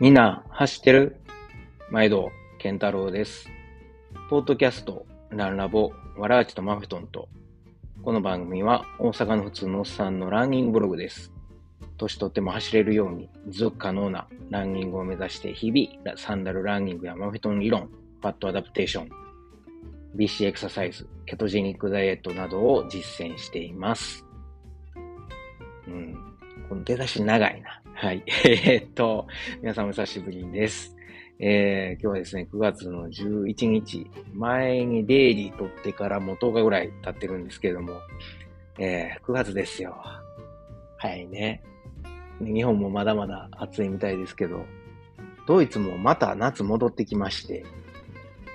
みんな、走ってる？毎度、健太郎です。ポッドキャスト、ランラボ、わらあちとマフトンと、この番組は大阪の普通のおっさんのランニングブログです。年取っても走れるように持続可能なランニングを目指して日々、サンダルランニングやマフェトン理論、パッドアダプテーション、BC エクササイズ、ケトジェニックダイエットなどを実践しています。うん。この出だし長いな。はい。えーっと、皆さんお久しぶりです。えー、今日はですね、9月の11日、前にデイリー撮ってからもう10日ぐらい経ってるんですけども、えー、9月ですよ。早いね。日本もまだまだ暑いみたいですけど、ドイツもまた夏戻ってきまして、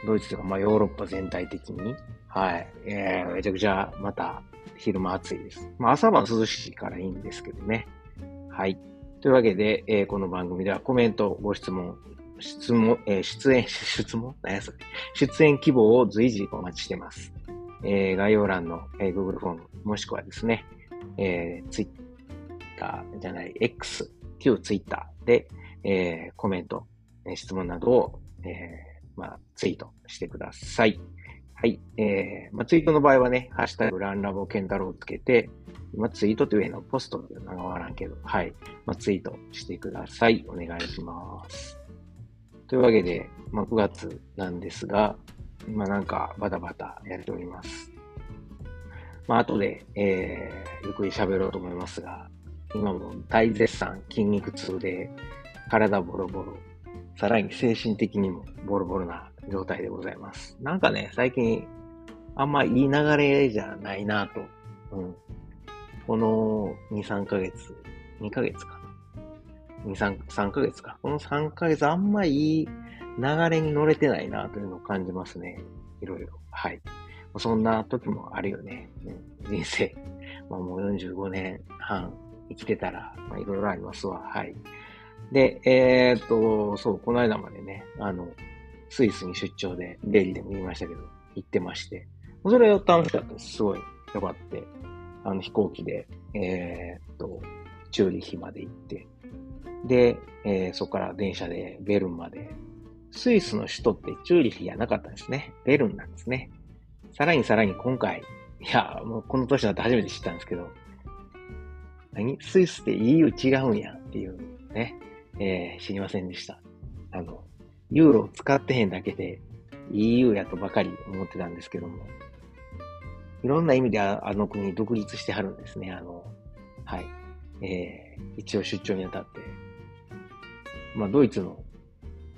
ドイツとかまあヨーロッパ全体的に、はい、えー、めちゃくちゃまた昼間暑いです。まあ朝晩涼しいからいいんですけどね。はい。というわけで、えーこの番組ではコメント、ご質問、質問、えー出演、出問？何それ。出演希望を随時お待ちしています。えー概要欄の、えー Google フォーム、もしくはですね、えー Twitter じゃない、X、旧 Twitter で、えーコメント、えー質問などを、えーまあ、ツイートしてください。はい。えー、まあ、ツイートの場合はね、ハッシュタグランラボケンタロウつけて、まあ、ツイートというのポストってのわらんけど、はい。まあ、ツイートしてください。お願いします。というわけで、まあ、9月なんですが、まあ、なんかバタバタやっております。まあ、後で、えー、ゆっくり喋ろうと思いますが、今も大絶賛筋肉痛で、体ボロボロ、さらに精神的にもボロボロな状態でございます。なんかね、最近、あんまいい流れじゃないなと。うん。この2、3ヶ月、2ヶ月かな。2、3、3ヶ月か。この3ヶ月あんまいい流れに乗れてないなというのを感じますね。いろいろ。はい。そんな時もあるよね。うん、人生。まあもう45年半生きてたら、まあいろいろありますわ。はい。で、えーっと、そう、この間までね、あの、スイスに出張で、デイリーでも言いましたけど、行ってまして、それを楽しかったです。すごい良かった。あの、飛行機で、えーっと、チューリヒまで行って、で、えーそこから電車でベルンまで、スイスの首都ってチューリヒじゃなかったんですね。ベルンなんですね。さらにさらに今回、いや、もうこの年になって初めて知ったんですけど、何？スイスって EU 違うんやっていうね、えー知りませんでした。あの、ユーロを使ってへんだけで EU やとばかり思ってたんですけども、いろんな意味であの国独立してはるんですね。あの、はい。えー一応出張にあたって、まあ、ドイツの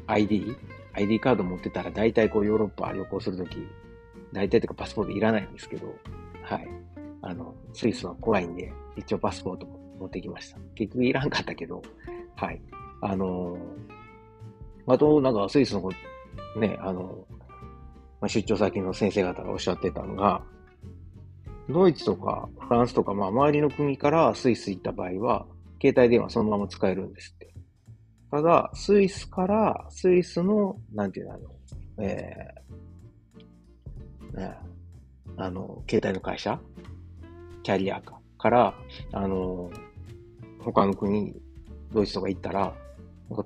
ID、ID カード持ってたら大体こうヨーロッパ旅行するとき、大体というかパスポートいらないんですけど、はい。あの、スイスは怖いんで、一応パスポート持ってきました。結局いらんかったけど、はい。あのーあと、なんかスイスの、ね、あの、まあ、出張先の先生方がおっしゃってたのが、ドイツとかフランスとか、まあ、周りの国からスイス行った場合は、携帯電話そのまま使えるんですって。ただ、スイスから、スイスの、なんていうの、あの、えー、ね、あの、携帯の会社キャリアか。から、あの、他の国、ドイツとか行ったら、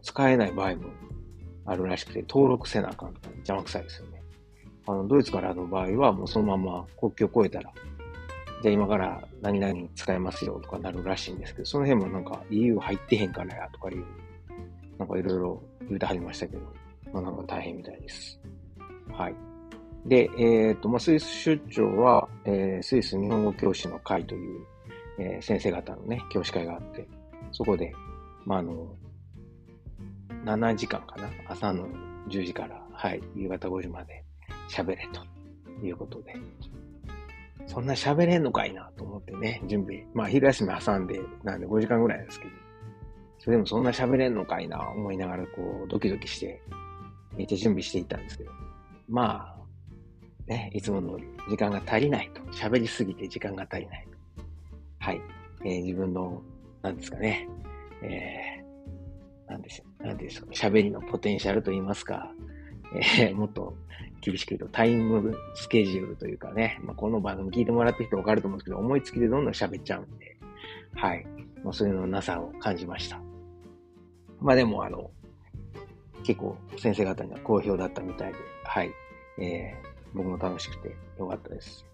使えない場合もあるらしくて、登録せなあかんとか邪魔くさいですよね。あの、ドイツからの場合は、もうそのまま国境を越えたら、じゃあ今から何々使えますよとかなるらしいんですけど、その辺もなんか EU 入ってへんからやとかいう、なんかいろいろ言うてはりましたけど、まあなんか大変みたいです。はい。で、えっ、と、まあ、スイス出張は、えースイス日本語教師の会という、えー先生方のね、教師会があって、そこで、まあ、あの、7時間かな？朝の10時から、はい、夕方5時まで喋れということで、そんな喋れんのかいなと思ってね、準備。まあ、昼休み挟んで、なんで5時間ぐらいですけど、それでもそんな喋れんのかいな思いながら、こう、ドキドキして、めっちゃ準備していったんですけど、まあ、ね、いつもの通り時間が足りないと。喋りすぎて時間が足りないと。はい。えー自分の、なんですかね、えー、なんでしょう、なんでしょう、喋りのポテンシャルといいますか、えー もっと厳しく言うとタイムスケジュールというかね、まあ、この番組聞いてもらってる人分かると思うんですけど、思いつきでどんどん喋っちゃうんで、はい。もうそういうのなさを感じました。まあでも、あの、結構先生方には好評だったみたいで、はい。えー、僕も楽しくてよかったです。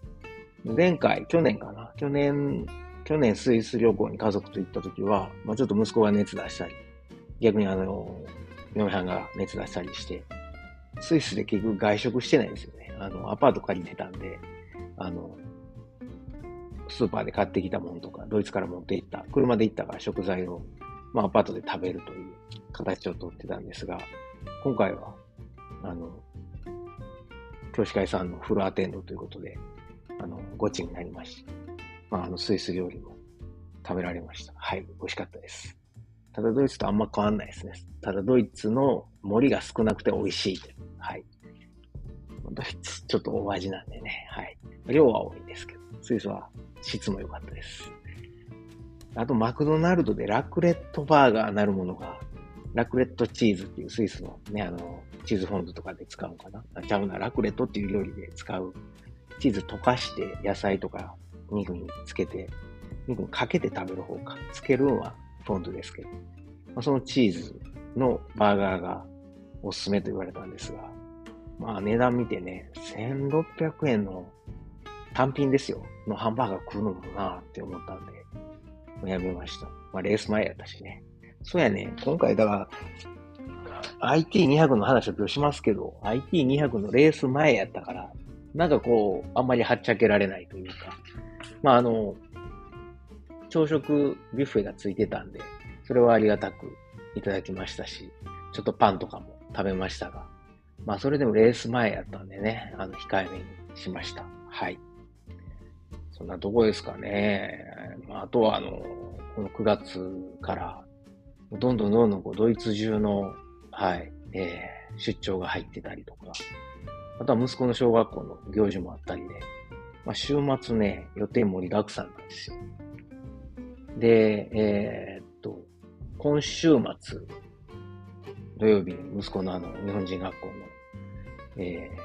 前回、去年かな？去年、去年スイス旅行に家族と行った時は、まあちょっと息子が熱出したり、逆にあの、嫁はんが熱出したりして、スイスで結局外食してないんですよね。あの、アパート借りてたんで、あの、スーパーで買ってきたものとか、ドイツから持って行った、車で行ったから食材を、まあアパートで食べるという形をとってたんですが、今回は、あの、教師会さんのフルアテンドということで、あの、ゴチになりました。まあ、あの、スイス料理も食べられました。はい、美味しかったです。ただドイツとあんま変わんないですね。ただドイツの森が少なくて美味しい。はい。ドイツちょっと大味なんでね。はい。量は多いんですけど、スイスは質も良かったです。あと、マクドナルドでラクレットバーガーなるものが、ラクレットチーズっていうスイスのね、あの、チーズフォンドとかで使うのかなちゃうな、ラクレットっていう料理で使うチーズ溶かして野菜とか肉につけて、肉にかけて食べる方か。つけるのはフォンドですけど。まあ、そのチーズのバーガーがおすすめと言われたんですが、まあ値段見てね、1600円の単品ですよ。のハンバーガー食うのもなって思ったんで、もうやめました。まあレース前やったしね。そうやね、今回だから、IT200 の話を今日しますけど、IT200 のレース前やったから、なんかこう、あんまりはっちゃけられないというか、まああの、朝食ビュッフェがついてたんで、それはありがたくいただきましたし、ちょっとパンとかも食べましたが、まあそれでもレース前やったんでね、あの、控えめにしました。はい。そんなとこですかね。まああとはあの、この9月から、どんどんどんどんこうドイツ中の、はい、えー、出張が入ってたりとか、あとは息子の小学校の行事もあったりで、まあ、週末ね、予定盛りだくさんなんですよ。で、えー、っと、今週末、土曜日に息子のあの、日本人学校の、えー、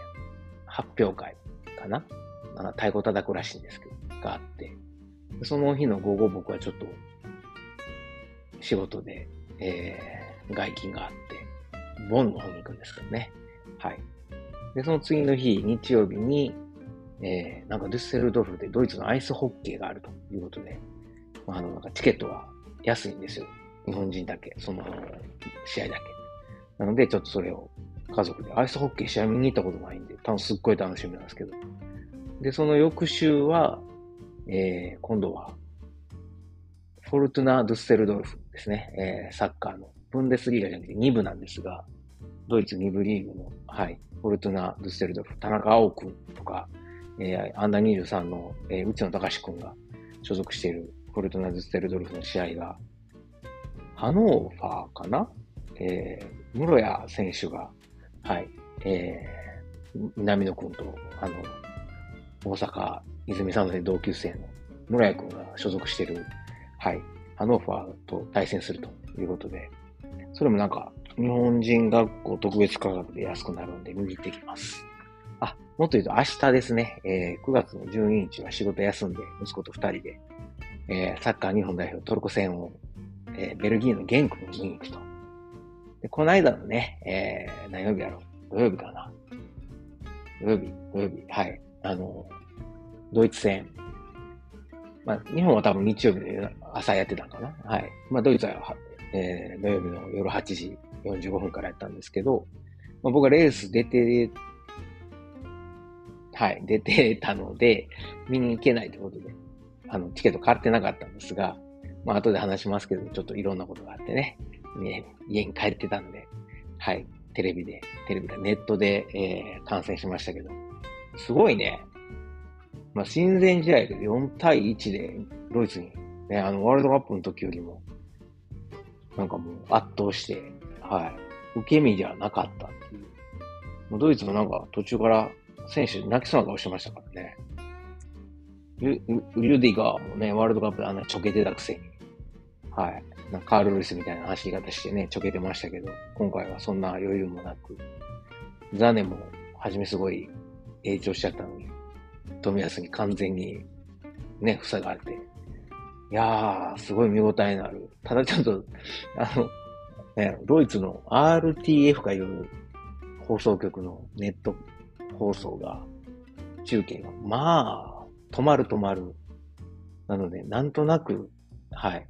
発表会かな？なんか太鼓叩くらしいんですけど、があって、その日の午後僕はちょっと仕事で、えー、外勤があって、ボンの方に行くんですけどね。はい。で、その次の日、日曜日に、えー、なんかデュッセルドルフでドイツのアイスホッケーがあるということで、あ、の、なんかチケットは安いんですよ。日本人だけ、その試合だけ。なので、ちょっとそれを家族で、アイスホッケー試合見に行ったこともないんで、多分すっごい楽しみなんですけど。で、その翌週は、えー、今度は、フォルトナ・ドゥッセルドルフですね、えー、サッカーの、ブンデスリーガじゃなくて2部なんですが、ドイツ2部リーグの、はい、フォルトナ・ドゥッセルドルフ、田中碧君とか、えー、アンダー23の、えー、内野隆君が所属しているフォルトナ・ドゥッセルドルフの試合が、ハノーファーかな？えー、室谷選手が、はい、えー、南野君と、あの、大阪泉佐野で同級生の室谷君が所属してる、はい、ハノーファーと対戦するということで、それもなんか、日本人学校特別価格で安くなるんで見に行ってきます。あ、もっと言うと明日ですね、えー、9月の12日は仕事休んで、息子と2人で、えー、サッカー日本代表トルコ戦を、えー、ベルギーのゲンクに見に行くと。で、この間のね、えー、何曜日やろう土曜日かな土曜日、土曜日、はい。あの、ドイツ戦。まあ、日本は多分日曜日で朝やってたんかなはい。まあ、ドイツは、えー、土曜日の夜8時45分からやったんですけど、まあ、僕はレース出て、はい、出てたので、見に行けないということで、あの、チケット買ってなかったんですが、まあ、後で話しますけど、ちょっといろんなことがあってね、ね家に帰ってたんで、はい、テレビで、テレビで、ネットで、えー、観戦しましたけど、すごいね。まあ、親善試合で4対1でドイツに、ね、あの、ワールドカップの時よりも、なんかもう圧倒して、はい、受け身ではなかったっていう。もうドイツもなんか途中から選手泣きそうな顔してましたからね。ルルディガーもね、ワールドカップであんなちょけてたくせに。はい。なんかカール・ルイスみたいな走り方してね、ちょけてましたけど、今回はそんな余裕もなく、ザネも初めすごい影響しちゃったのに、富安に完全にね、塞がれて、いやー、すごい見応えのある。ただちょっと、あの、ね、ドイツの RTF かいう放送局のネット放送が、中継が、まあ、止まる止まる。なので、なんとなく、はい、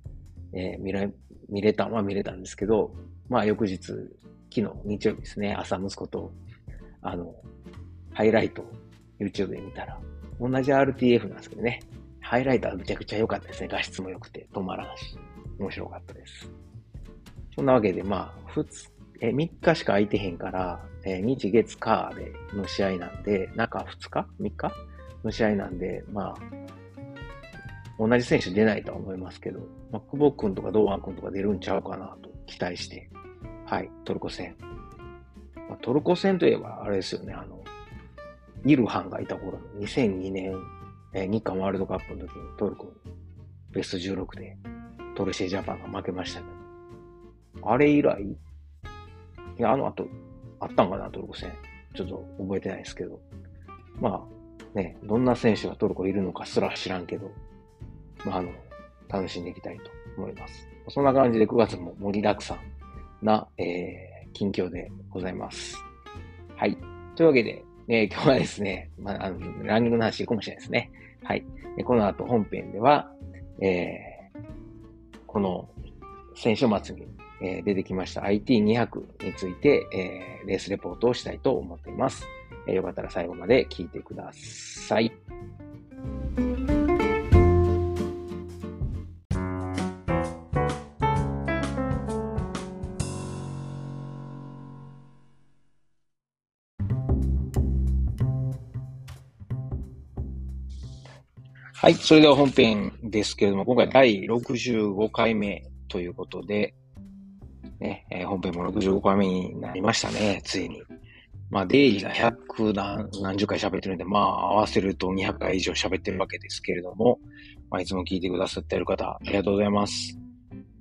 えー、見れ、見れたは見れたんですけど、まあ、翌日、昨日、日曜日ですね、朝息子と、あの、ハイライト、YouTube で見たら、同じ RTF なんですけどね、ハイライトはめちゃくちゃ良かったですね。画質も良くて、止まらなし。面白かったです。そんなわけで、まあ、2え、3日しか空いてへんから、えー、日月火での試合なんで、中2日 ?3 日？の試合なんで、まあ、同じ選手出ないとは思いますけど、まあ、久保君とか堂安君とか出るんちゃうかなと期待して、はい、トルコ戦。まあ、トルコ戦といえば、あれですよね、あの、イルハンがいた頃の2002年、えー、日韓ワールドカップの時にトルコベスト16でトルシエジャパンが負けましたけど、あれ以来、いや、あの後、あったんかな、トルコ戦。ちょっと覚えてないですけど。まあ、ね、どんな選手がトルコいるのかすら知らんけど、まあ、あの、楽しんでいきたいと思います。そんな感じで9月も盛りだくさんな、えー、近況でございます。はい。というわけで、えー、今日はですね、まあ、あの、ランニングの話かもしれないですね。はい。でこの後本編では、えー、この先週末に、えー、出てきました IT200 について、えー、レースレポートをしたいと思っています。え、よかったら最後まで聞いてください。はい。それでは本編ですけれども、今回第65回目ということで、ね、えー、本編も65回目になりましたね、ついに。まあ、デイリーが100何何十回喋ってるんで、まあ、合わせると200回以上喋ってるわけですけれども、まあ、いつも聞いてくださっている方、ありがとうございます。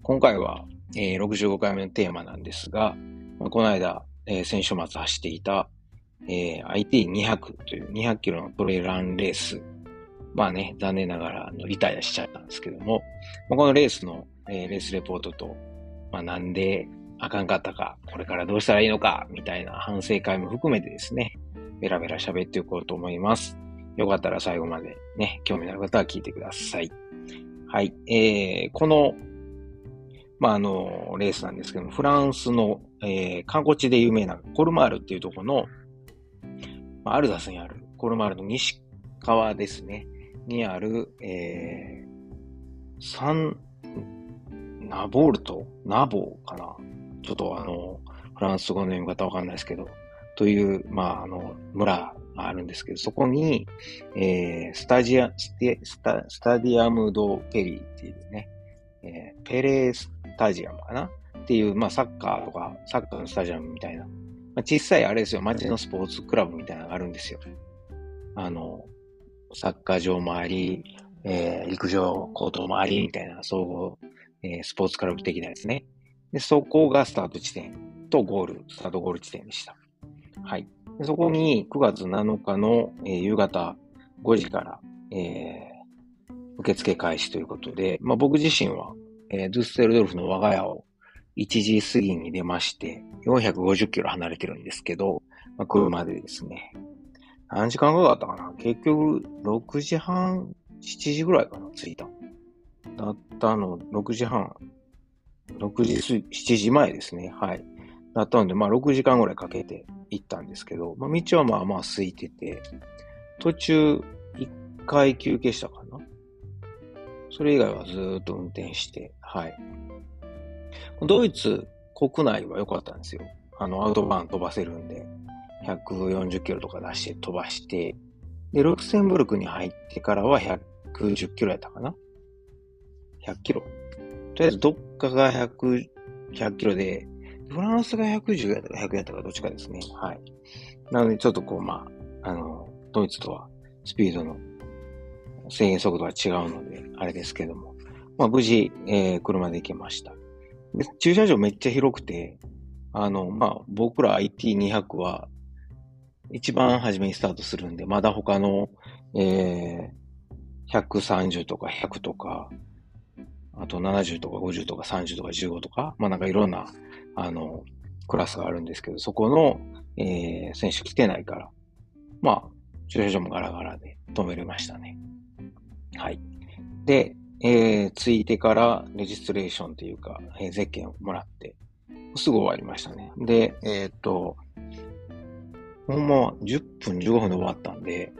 今回は、えー、65回目のテーマなんですが、まあ、この間、えー、先週末走っていた、えー、IT200 という200キロのトレイランレース。まあね、残念ながらあのリタイアしちゃったんですけども、まあ、このレースの、えー、レースレポートと、まあ、なんであかんかったか、これからどうしたらいいのか、みたいな反省会も含めてですね、ベラベラ喋っていこうと思います。よかったら最後までね、興味のある方は聞いてください。はい。えー、この、まあ、あの、レースなんですけども、フランスの、えー、観光地で有名なコルマールっていうところの、まあ、アルザスにあるコルマールの西側ですね。にある、えー、サン、ナボールト？ナボーかな？ちょっとあの、フランス語の読み方わかんないですけど、という、まあ、あの、村があるんですけど、そこに、えー、スタジア、スタスタディアム・ド・ペリーっていうね、えー、ペレースタジアムかな？っていう、まあ、サッカーとか、サッカーのスタジアムみたいな、まあ、小さいあれですよ、街のスポーツクラブみたいなのがあるんですよ。あの、サッカー場もあり、えー、陸上コートもあり、みたいな総合、えー、スポーツクラブ的なですね。で、そこがスタート地点とゴール、スタートゴール地点でした。はい。でそこに9月7日の、えー、夕方5時から、えー、受付開始ということで、まあ、僕自身は、えー、ドゥッセルドルフの我が家を1時過ぎに出まして、450キロ離れてるんですけど、まあ、車でですね、何時間かかったかな？結局、6時半、7時ぐらいかな着いた。だったの、6時半、6時、7時前ですね。はい。だったので、まあ6時間ぐらいかけて行ったんですけど、まあ道はまあまあ空いてて、途中1回休憩したかな？それ以外はずっと運転して、はい。ドイツ国内は良かったんですよ。あの、アウトバーン飛ばせるんで。140キロとか出して飛ばして、で、ルクセンブルクに入ってからは110キロやったかな ?100 キロ。とりあえずどっかが100、100キロで、フランスが110やったか100やったかどっちかですね。はい。なのでちょっとこう、まあ、あの、ドイツとはスピードの制限速度は違うので、あれですけども。まあ、無事、えー、車で行けました。で駐車場めっちゃ広くて、あの、まあ、僕ら IT200 は一番初めにスタートするんで、まだ他の、えー、130とか100とか、あと70とか50とか30とか15とか、まあなんかいろんな、あの、クラスがあるんですけど、そこの、えー、選手来てないから、まあ、駐車場もガラガラで止めれましたね。はい。で、えー、着いてからレジストレーションというか、えー、ゼッケンをもらって、すぐ終わりましたね。で、えー、っと、ほんま10分15分で終わったんで、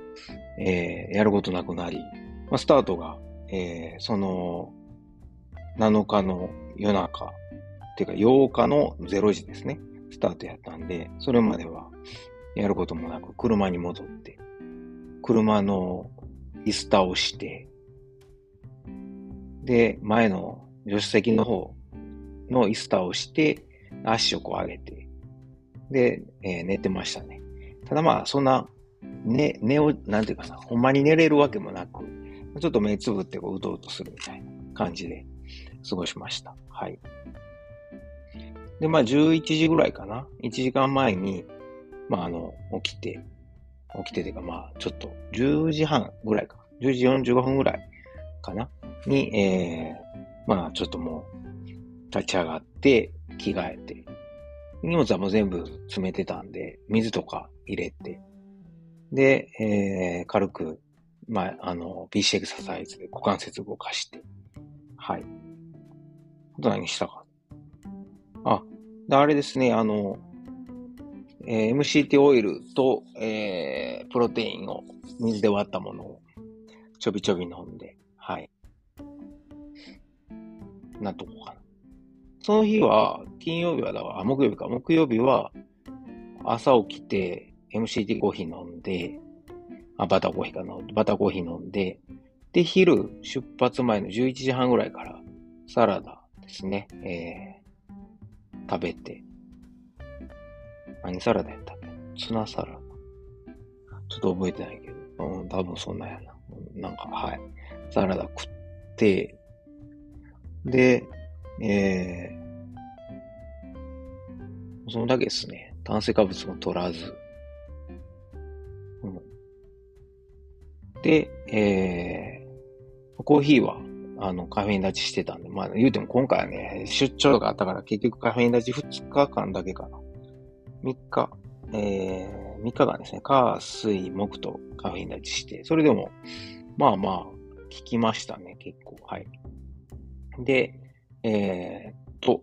えー、やることなくなり、まあ、スタートが、えー、その、7日の夜中、っていうか8日の0時ですね。スタートやったんで、それまではやることもなく車に戻って、車の椅子倒して、で、前の助手席の方の椅子倒して、足をこう上げて、で、えー、寝てましたね。ただまあ、そんな、ね、寝を、なんていうかさ、ほんまに寝れるわけもなく、ちょっと目つぶってこう、うとうとするみたいな感じで過ごしました。はい。で、まあ、11時ぐらいかな。1時間前に、まあ、あの、起きて、起きててか、まあ、ちょっと、10時半ぐらいか。10時45分ぐらいかな。に、えー、まあ、ちょっともう、立ち上がって、着替えて、荷物はもう全部詰めてたんで、水とか入れて、で、えー、軽く、まあ、あの、BC エクササイズで股関節動かして、はい。あと何したか。あ、であれですね、あの、えー、MCT オイルと、えー、プロテインを水で割ったものをちょびちょび飲んで、はい。なとこかな。その日は、金曜日はだわあ、木曜日か。木曜日は、朝起きて、MCT コーヒー飲んで、あ、バターコーヒーかな。バターコーヒー飲んで、で、昼、出発前の11時半ぐらいから、サラダですね、えー、食べて、何サラダやったっけ？ツナサラダ。ちょっと覚えてないけど、うん、多分そんなやな。なんか、はい。サラダ食って、で、えー、そのだけですね。炭水化物も取らず。うん、で、えー、コーヒーは、あの、カフェイン立ちしてたんで、まあ言うても今回はね、出張があったから結局カフェイン立ち2日間だけかな。3日、えー、3日間ですね、火、水、木とカフェイン立ちして、それでも、まあまあ、効きましたね、結構。はい。で、えー、と、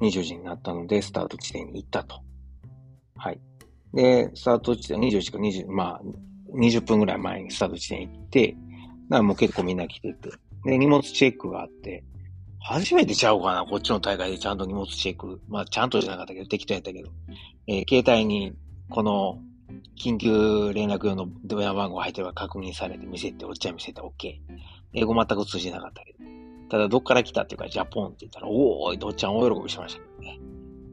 20時になったので、スタート地点に行ったと。はい。で、スタート地点、20時か20、まあ、20分ぐらい前にスタート地点行って、だからもう結構みんな来てて、で、荷物チェックがあって、初めてちゃうかな、こっちの大会でちゃんと荷物チェック。まあ、ちゃんとじゃなかったけど、適当やったけど。えー、携帯に、この、緊急連絡用の電話番号入ってるか確認されて見せて、おっちゃん見せて OK。英語全く通じなかったけど。ただ、どっから来たっていうか、ジャポンって言ったら、おーい、どっちゃん大喜びしましたけどね。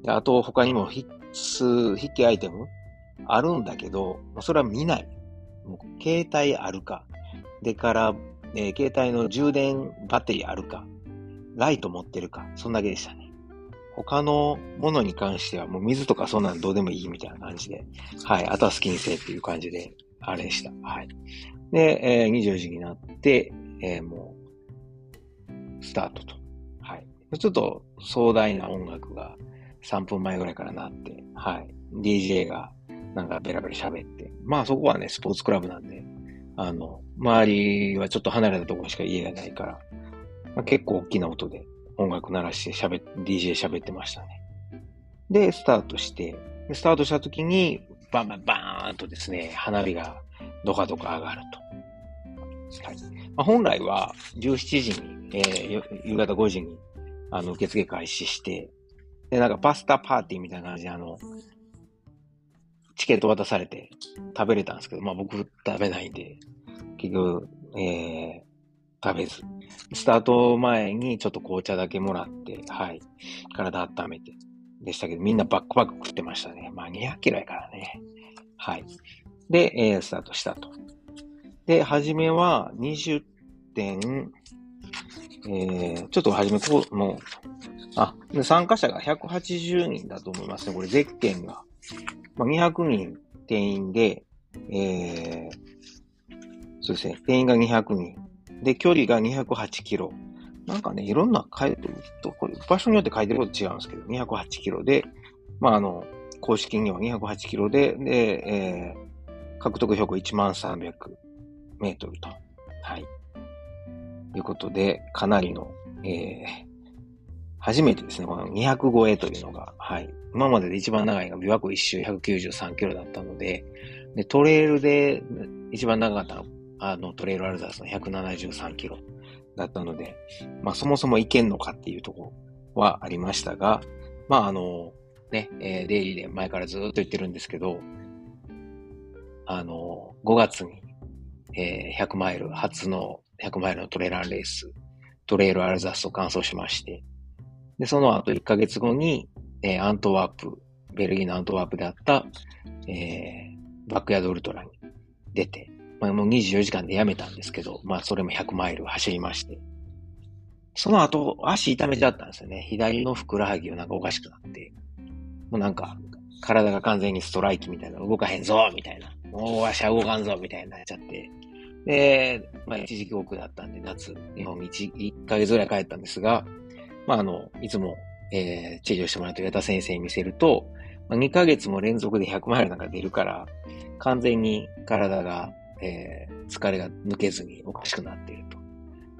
で、あと、他にも必須、筆記アイテムあるんだけど、それは見ない。もう携帯あるか。でから、えー、携帯の充電バッテリーあるか。ライト持ってるか。そんだけでしたね。他のものに関してはもう水とかそんなのどうでもいいみたいな感じで。はい。あとは好きにせえっていう感じで、あれでした。はい。で、えー、24時になって、えー、もう、スタートと。はい。ちょっと壮大な音楽が3分前ぐらいからなって、はい。DJ がなんかベラベラ喋って。まあそこはね、スポーツクラブなんで、あの、周りはちょっと離れたところしか家がないから、まあ、結構大きな音で音楽鳴らして喋、DJ 喋ってましたね。で、スタートして、スタートした時に、バンバンバーンとですね、花火がドカドカ上がると。はい。まあ、本来は17時にえー、夕方5時に、あの、受付開始して、で、なんかパスタパーティーみたいな感じで、あの、チケット渡されて食べれたんですけど、まあ僕食べないんで、結局、えー、食べず。スタート前にちょっと紅茶だけもらって、はい。体温めて。でしたけど、みんなバックバック食ってましたね。まあ200キロやからね。はい。で、えー、スタートしたと。で、はじめは20点、えー、ちょっとはじめ、こう、もう、あ、参加者が180人だと思いますね。これ、ゼッケンが。まあ、200人定員で、えー、そうですね。定員が200人。で、距離が208キロ。なんかね、いろんな書いてると、これ場所によって書いてること違うんですけど、208キロで、まあ、あの、公式には208キロで、で、えー、獲得標高1300メートルと。はい。いうことで、かなりの、えー、初めてですね、この200超えというのが、はい。今までで一番長いのが琵琶湖一周193キロだったので、で、トレイルで一番長かったあの、トレイルアルザスの173キロだったので、まあそもそもいけんのかっていうところはありましたが、まああの、ね、えー、デイリーで前からずっと言ってるんですけど、あの、5月に、えー、100マイル、初の100マイルのトレーラーレース、トレイルアルザスを完走しまして、で、その後1ヶ月後に、えー、アントワープ、ベルギーのアントワープであった、えー、バックヤードウルトラに出て、まあもう24時間でやめたんですけど、まあそれも100マイル走りまして、その後足痛めちゃったんですよね。左のふくらはぎがなんかおかしくなって、もうなんか体が完全にストライキみたいな、動かへんぞみたいな、もう足は動かんぞみたいになっちゃって、で、まあ一時帰国だったんで夏、日本 1, 1ヶ月ぐらい帰ったんですが、まああの、いつも、えー、治療してもらってる矢田先生に見せると、まあ、2ヶ月も連続で100マイルなんか出るから、完全に体がえー、疲れが抜けずにおかしくなっていると。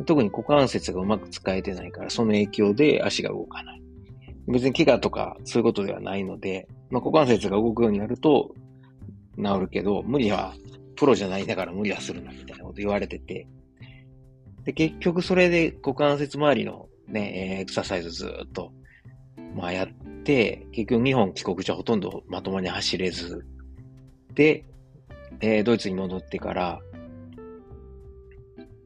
特に股関節がうまく使えてないから、その影響で足が動かない。別に怪我とかそういうことではないので、まあ、股関節が動くようになると治るけど、無理は、プロじゃないんだから無理はするなみたいなこと言われてて、で、結局それで股関節周りのね、エクササイズずっと、まあやって、結局日本帰国じゃほとんどまともに走れず、で、えー、ドイツに戻ってから、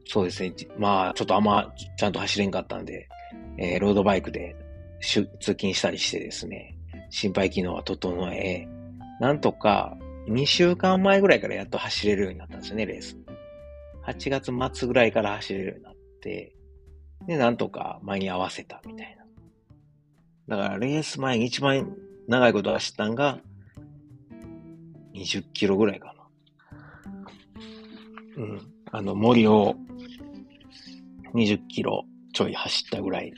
そうですね。まあ、ちょっとあんまちゃんと走れんかったんで、えー、ロードバイクで通勤したりしてですね、心肺機能は整え、なんとか2週間前ぐらいからやっと走れるようになったんですよね、レース。8月末ぐらいから走れるようになって、で、なんとか前に合わせたみたいな。だからレース前に一番長いこと走ったんが、20キロぐらいかな。うん。あの、森を20キロちょい走ったぐらい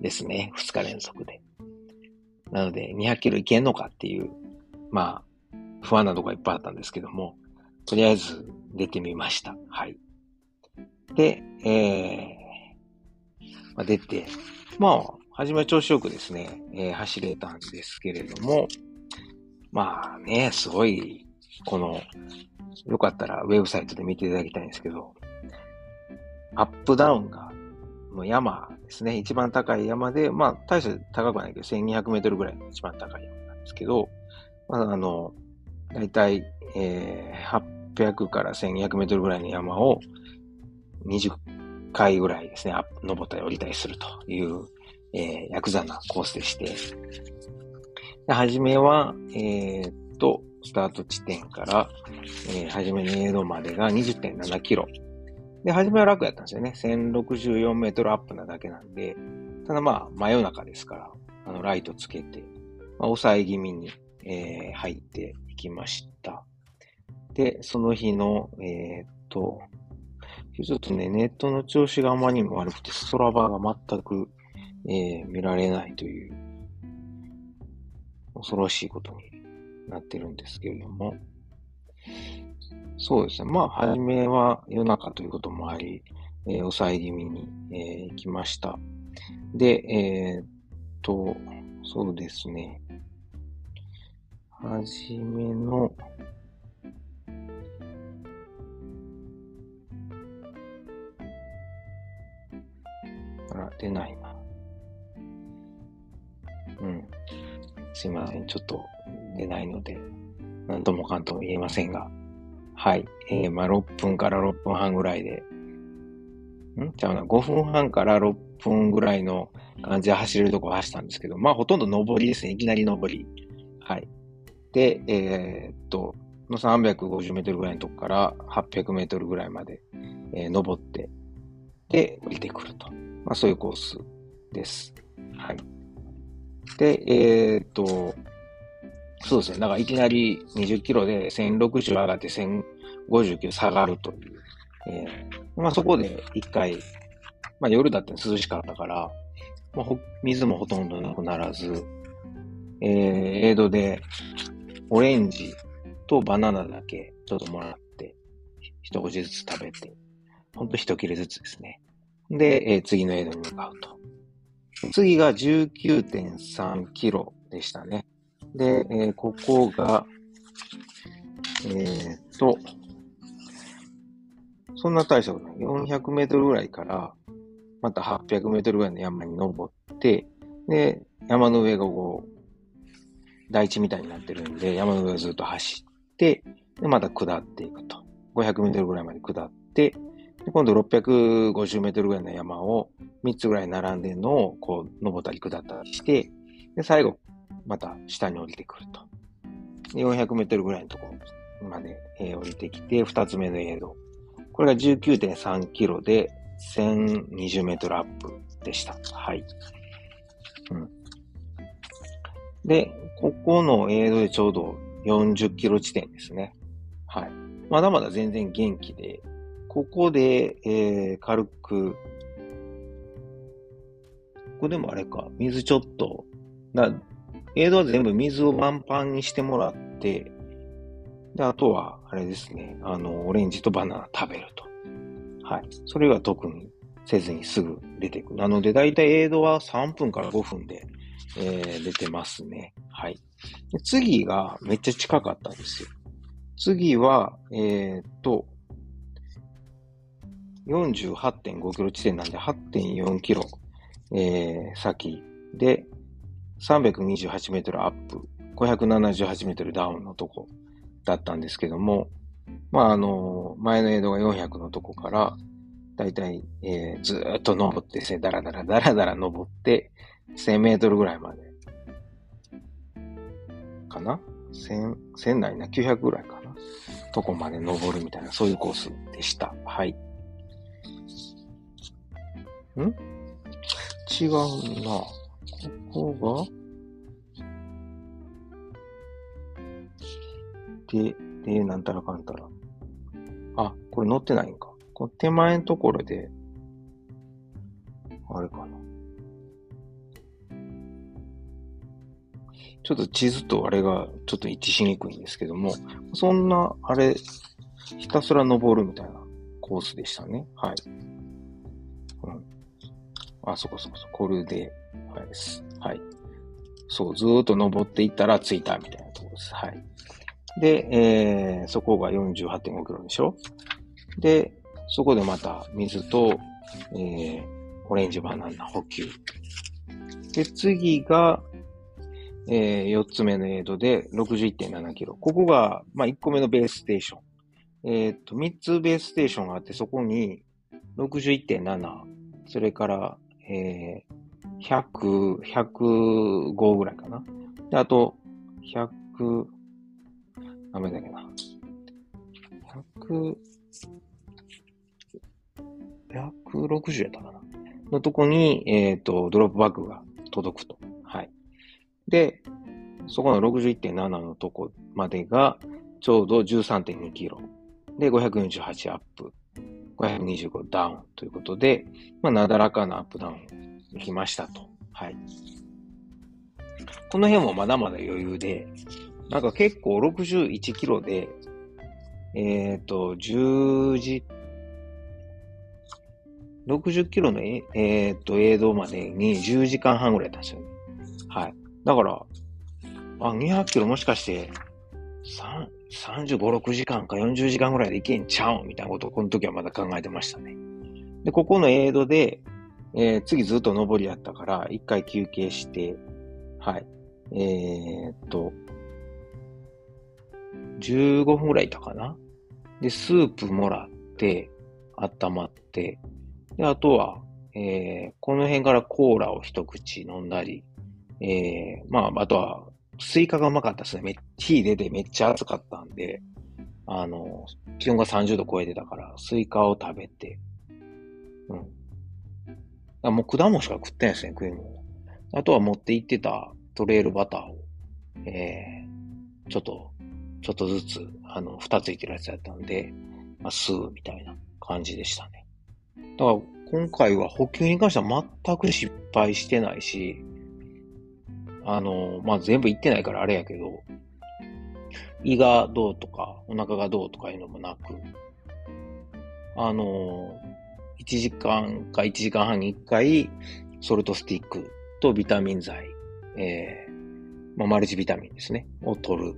ですね。2日連続で。なので、200キロいけんのかっていう、まあ、不安なとこがいっぱいあったんですけども、とりあえず出てみました。はい。で、えー、まあ、出て、まあ、初めは調子よくですね、えー、走れたんですけれども、まあね、すごい、このよかったらウェブサイトで見ていただきたいんですけど、アップダウンが、もう山ですね。一番高い山で、まあ、大して高くないけど、1200メートルぐらいの一番高い山なんですけど、まあ、あの、だいたい、えー、800から1200メートルぐらいの山を20回ぐらいですね、登ったり降りたりするという、えー、ヤクザなコースでして、ではじめは、えー、っと、スタート地点から、えー、はじめの江戸までが20.7キロ。で、はじめは楽やったんですよね。1064メートルアップなだけなんで、ただまあ、真夜中ですから、あの、ライトつけて、まあ、抑え気味に、えー、入っていきました。で、その日の、えー、っと、ちょっとね、ネットの調子があまりにも悪くて、ストラバが全く、えー、見られないという、恐ろしいことになってるんですけれども、そうですね。まあ、初めは夜中ということもあり、えー、抑え気味に、えー、行きました。で、えー、っと、そうですね。はじめの、あ、出ないな。うん。すいません。ちょっと出ないので、なんともかんとも言えませんが、はい。えー、まあ、6分から6分半ぐらいで、ん？ちゃうな、5分半から6分ぐらいの感じで走れるとこ走ったんですけど、まあ、ほとんど上りですね。いきなり上り。はい。で、えー、っと、の350メートルぐらいのとこから800メートルぐらいまで、えー、登って、で、降りてくると。まあ、そういうコースです。はい。で、えー、っと、そうですね。だからいきなり20キロで1060上がって1050キロ下がるという。えー、まあそこで一回、まあ夜だって涼しかったから、まあ、水もほとんどなくならず、えー、エイドでオレンジとバナナだけちょっともらって、一口ずつ食べて、ほんと一切れずつですね。で、えー、次のエイドに向かうと。次が19.3キロでしたね。で、えー、ここが、えー、っと、そんな大したことない。400メートルぐらいから、また800メートルぐらいの山に登って、で、山の上がこう、台地みたいになってるんで、山の上をずっと走って、で、また下っていくと。500メートルぐらいまで下って、今度650メートルぐらいの山を3つぐらい並んでるのを、こう、登ったり下ったりして、で、最後、また下に降りてくると。で400メートルぐらいのところまで、えー、降りてきて、2つ目のエイド。これが19.3キロで1020メートルアップでした。はい。うん。で、ここのエイドでちょうど40キロ地点ですね。はい。まだまだ全然元気で、ここで、えー、軽く、ここでもあれか、水ちょっと、な、エイドは全部水を満帆にしてもらって、で、あとは、あれですね、あの、オレンジとバナナ食べると。はい。それは特にせずにすぐ出てくる。なので、だいたいエイドは3分から5分で、えー、出てますね。はい。次がめっちゃ近かったんですよ。次は、えー、っと、48.5キロ地点なんで8.4キロ、えー、先で、328メートルアップ、578メートルダウンのとこだったんですけども、まあ、あの、前のエイドが400のとこから、だいたい、えー、ずっと登ってですね、だらだらだらだら登って、1000メートルぐらいまで。かな ?1000、1000ないな、900ぐらいかな？とこまで登るみたいな、そういうコースでした。はい。ん？違うな。ここが？で、で、なんたらかんたら。あ、これ乗ってないんか。この手前のところで、あれかな。ちょっと地図とあれがちょっと一致しにくいんですけども、そんな、あれ、ひたすら登るみたいなコースでしたね。はい。あ、そこそこそこ、これで、はい、です。はい。そう、ずーっと登っていったら着いたみたいなところです。はい。で、えー、そこが48.5キロでしょ？で、そこでまた水と、えー、オレンジバナナ補給。で、次が、えー、4つ目のエイドで61.7キロ。ここが、まあ、1個目のベースステーション。えっ、と、3つベースステーションがあって、そこに61.7、それから、えー、100、105ぐらいかな。で、あと、100、ダメだけな。100、160やったかな。のとこに、えっ、ー、と、ドロップバッグが届くと。はい。で、そこの61.7のとこまでが、ちょうど13.2キロ。で、548アップ。525ダウンということで、まあ、なだらかなアップダウンできましたと。はい。この辺もまだまだ余裕で、なんか結構61キロで、えっ、ー、と、10時、60キロのえ、えー、と、映像までに10時間半ぐらいだったんですよね。はい。だから、あ、200キロもしかして、35、6時間か40時間ぐらいでいけんちゃうみたいなことをこの時はまだ考えてましたね。で、ここのエイドで、えー、次ずっと登りやったから、一回休憩して、はい。えー、っと、15分ぐらいいたかな？で、スープもらって、温まって、で、あとは、えー、この辺からコーラを一口飲んだり、えー、まあ、あとは、スイカがうまかったですね。めっちゃ日出てめっちゃ暑かったんで、あの、気温が30度超えてたから、スイカを食べて、うん。あもう果物しか食ってないですね、食い物。あとは持って行ってたトレールバターを、えー、ちょっとちょっとずつ、あの、蓋ついてるやつやったんで、まあ、吸うみたいな感じでしたね。だから、今回は補給に関しては全く失敗してないし、あの、まあ、全部行ってないからあれやけど、胃がどうとか、お腹がどうとかいうのもなく、あの、1時間か1時間半に1回、ソルトスティックとビタミン剤、えー、まあ、マルチビタミンですね、を取る。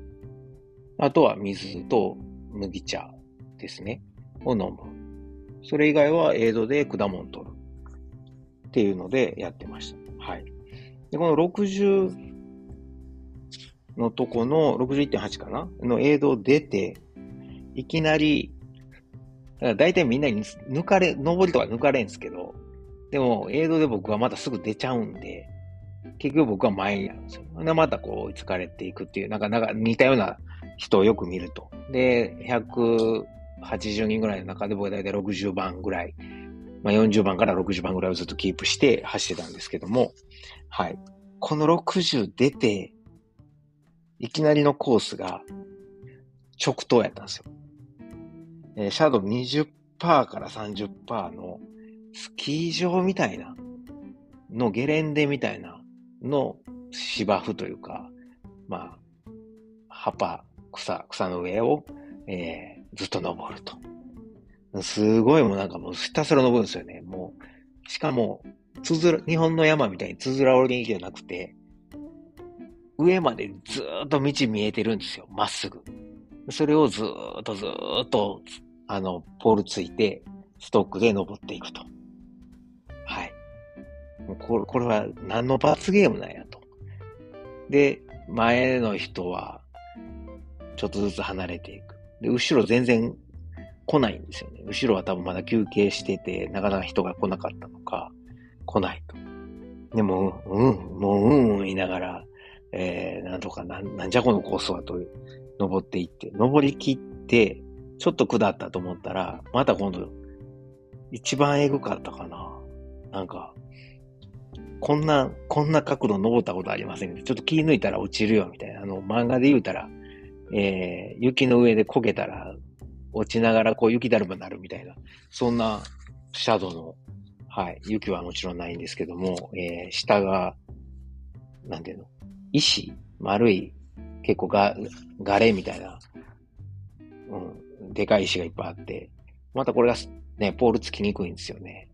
あとは水と麦茶ですね、を飲む。それ以外はエイドで果物取る。っていうのでやってました。はい。で、この60のとこの61.8かな？のエイド出て、いきなり、だいたいみんなに抜かれ、登りとか抜かれんすけど、でも、エイドで僕はまたすぐ出ちゃうんで、結局僕は前になるんですよ。で、またこう追いつかれていくっていう、なんか、なんか似たような人をよく見ると。で、180人ぐらいの中で僕はだいたい60番ぐらい、まあ、40番から60番ぐらいをずっとキープして走ってたんですけども、はい。この60出て、いきなりのコースが直投やったんですよ。えー、シャドウ20%から30%のスキー場みたいなのゲレンデみたいなの芝生というか、まあ、葉っぱ、草、草の上を、えー、ずっと登ると。すごいもうなんかもうひたすら登るんですよね。もう、しかも、つづら、日本の山みたいにつづら折りじゃなくて、上までずーっと道見えてるんですよ。まっすぐ。それをずーっとずーっと、あの、ポールついて、ストックで登っていくと。はい。もうこれこれは何の罰ゲームなんやと。で、前の人は、ちょっとずつ離れていく。で、後ろ全然来ないんですよね。後ろは多分まだ休憩してて、なかなか人が来なかったのか、来ないと。でも、うん、もう、うん、うん言いながら、えー、なんとかなん、なんじゃこのコースはと、登っていって、登り切って、ちょっと下ったと思ったら、また今度、一番エグかったかな。なんか、こんな、こんな角度登ったことありませんけど、ちょっと気抜いたら落ちるよ、みたいな。あの、漫画で言うたら、えー、雪の上で焦げたら、落ちながらこう雪だるまになるみたいな、そんなシャドウの、はい、雪はもちろんないんですけども、えー、下が、なんていうの、石丸い、結構が、ガレみたいな、うん、でかい石がいっぱいあって、またこれがね、ポールつきにくいんですよね。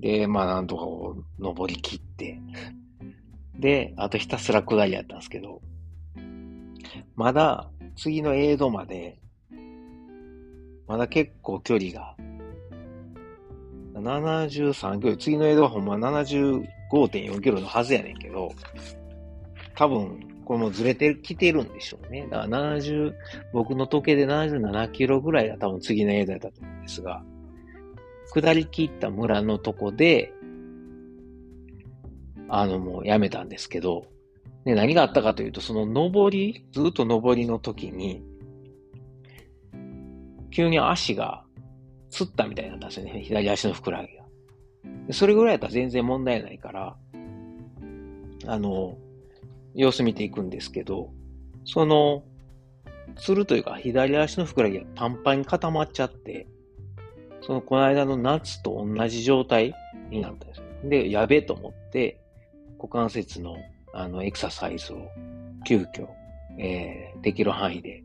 で、まあなんとかを登り切って、で、あとひたすら下りやったんですけど、まだ次のエイドまで、まだ結構距離が、73キロ、次のエイドはほんま75.4キロのはずやねんけど、多分、これもずれてきてるんでしょうね。だから70、僕の時計で77キロぐらいが多分次のエイドだったと思うんですが、下り切った村のとこで、あの、もうやめたんですけど、で、何があったかというと、その登り、ずっと登りの時に、急に足がつったみたいになったんですよね。左足のふくらはぎが。それぐらいだったら全然問題ないから、あの、様子見ていくんですけど、その、つるというか、左足のふくらはぎがパンパンに固まっちゃって、その、この間の夏と同じ状態になったんですよ。で、やべえと思って、股関節の、あの、エクササイズを、急遽、えー、できる範囲で、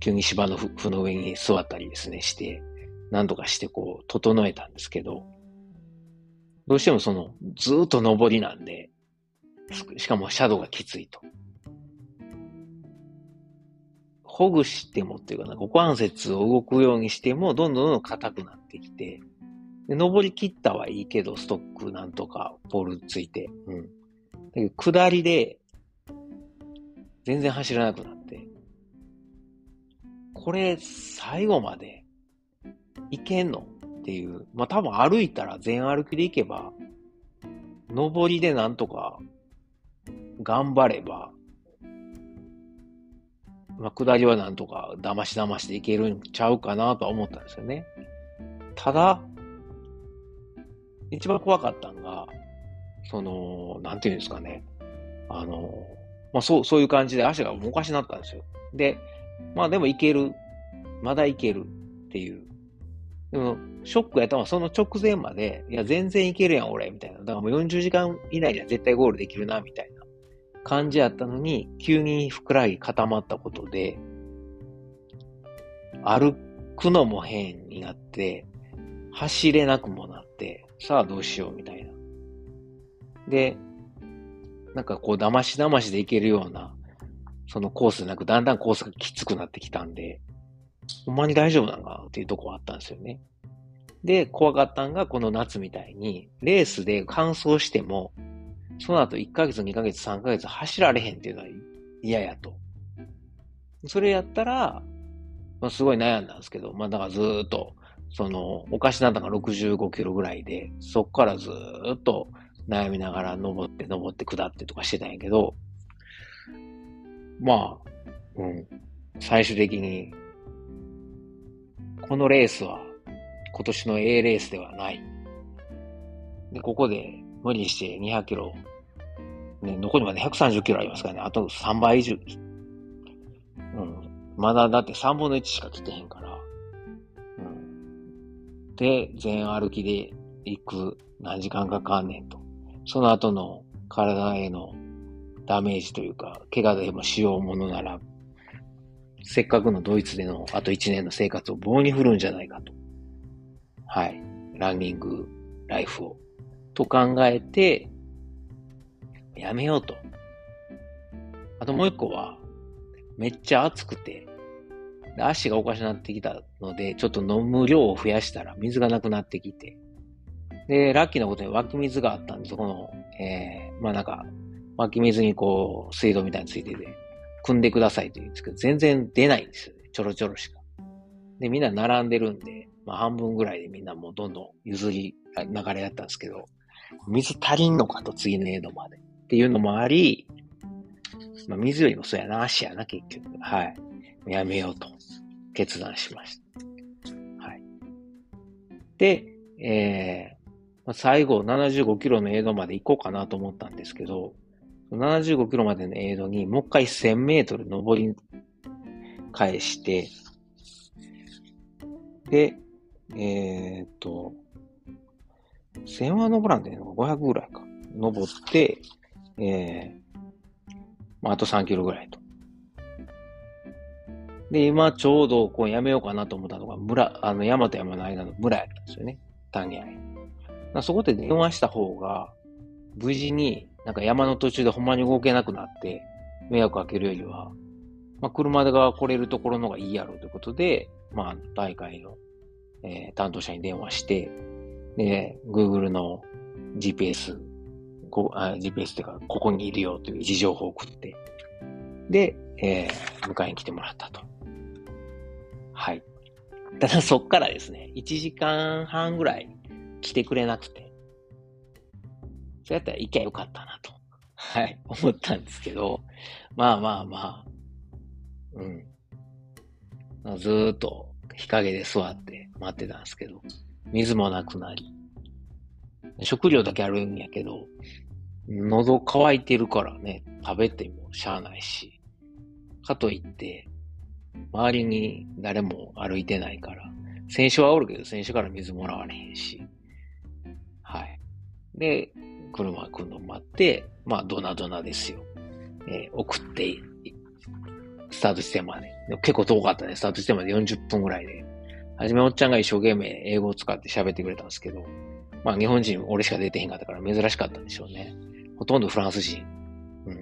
急に芝の符の上に座ったりですね、して、なんとかしてこう、整えたんですけど、どうしてもその、ずっと登りなんで、しかもシャドウがきついと。ほぐしてもっていうかな、股関節を動くようにしても、どんどんどん硬くなってきて、で登り切ったはいいけど、ストックなんとか、ポールついて、うん。だけど、下りで、全然走らなくなって、これ、最後まで、いけんの？っていう。まあ、多分歩いたら全歩きで行けば、登りでなんとか頑張れば、まあ、下りはなんとか騙し騙しでいけるんちゃうかなとは思ったんですよね。ただ、一番怖かったのが、その、なんていうんですかね。あの、まあ、そう、そういう感じで足がもおかしになったんですよ。で、まあでもいける。まだいけるっていう。でも、ショックやったのはその直前まで、いや、全然いけるやん、俺、みたいな。だからもう40時間以内には絶対ゴールできるな、みたいな感じやったのに、急にふくらはぎ固まったことで、歩くのも変になって、走れなくもなって、さあどうしよう、みたいな。で、なんかこう、だましだましでいけるような、そのコースなく、だんだんコースがきつくなってきたんで、ほんまに大丈夫なのかなっていうとこはあったんですよね。で、怖かったんがこの夏みたいに、レースで完走しても、その後1ヶ月、2ヶ月、3ヶ月走られへんっていうのは嫌やと。それやったら、まあ、すごい悩んだんですけど、まあだからずっと、その、お菓子なんだか65キロぐらいで、そっからずっと悩みながら登って登って下ってとかしてたんやけど、まあ、うん、最終的に、このレースは今年の A レースではない。で、ここで無理して200キロ、ね、残りまで130キロありますからね、あと3倍以上。うん。まだだって3分の1しか来てへんから。うん。で、全歩きで行く何時間かかんねんと。その後の体へのダメージというか、怪我でもしようものなら、せっかくのドイツでのあと1年の生活を棒に振るんじゃないかと。はい。ランニングライフを。と考えて、やめようと。あともう一個は、めっちゃ暑くて、足がおかしなってきたので、ちょっと飲む量を増やしたら水がなくなってきて、で、ラッキーなことに湧き水があったんです。この、えー、まあなんか、湧き水にこう、水道みたいについてて、汲んでくださいと言うんですけど、全然出ないんですよね。ちょろちょろしか。で、みんな並んでるんで、まあ、半分ぐらいでみんなもうどんどん譲り、流れやったんですけど、水足りんのかと次の江戸まで。っていうのもあり、まあ、水よりもそうやな、足やな、結局。はい。やめようと決断しました。はい。で、えー、最後75キロの江戸まで行こうかなと思ったんですけど、75キロまでの江戸にもう一回1000メートル登り返して、で、えー、っと、1000は登らんでの500ぐらいか。登って、えー、まあ、あと3キロぐらいと。で、今ちょうどこうやめようかなと思ったのが、村、あの、山と山の間の村やったんですよね。谷合そこで電話した方が、無事になんか山の途中でほんまに動けなくなって、迷惑かけるよりは、まあ、車が来れるところの方がいいやろうということで、まあ、大会の、えー、担当者に電話して、で、Google の GPS、こあ GPS っていうか、ここにいるよという位置情報を送って、で、えー、迎えに来てもらったと。はい。ただそっからですね、1時間半ぐらい来てくれなくて、そうやったら行きゃよかったなと、はい、思ったんですけど、まあまあまあ、うん。ずーっと日陰で座って待ってたんですけど、水もなくなり、食料だけあるんやけど、喉乾いてるからね、食べてもしゃあないし、かといって、周りに誰も歩いてないから、選手はおるけど、選手から水もらわれへんし、はい。で、車来るの待って、まあ、ドナドナですよ。えー、送って、スタート地点まで。で結構遠かったね。スタート地点まで40分ぐらいで。はじめおっちゃんが一生懸命英語を使って喋ってくれたんですけど、まあ日本人俺しか出てへんかったから珍しかったんでしょうね。ほとんどフランス人。うん。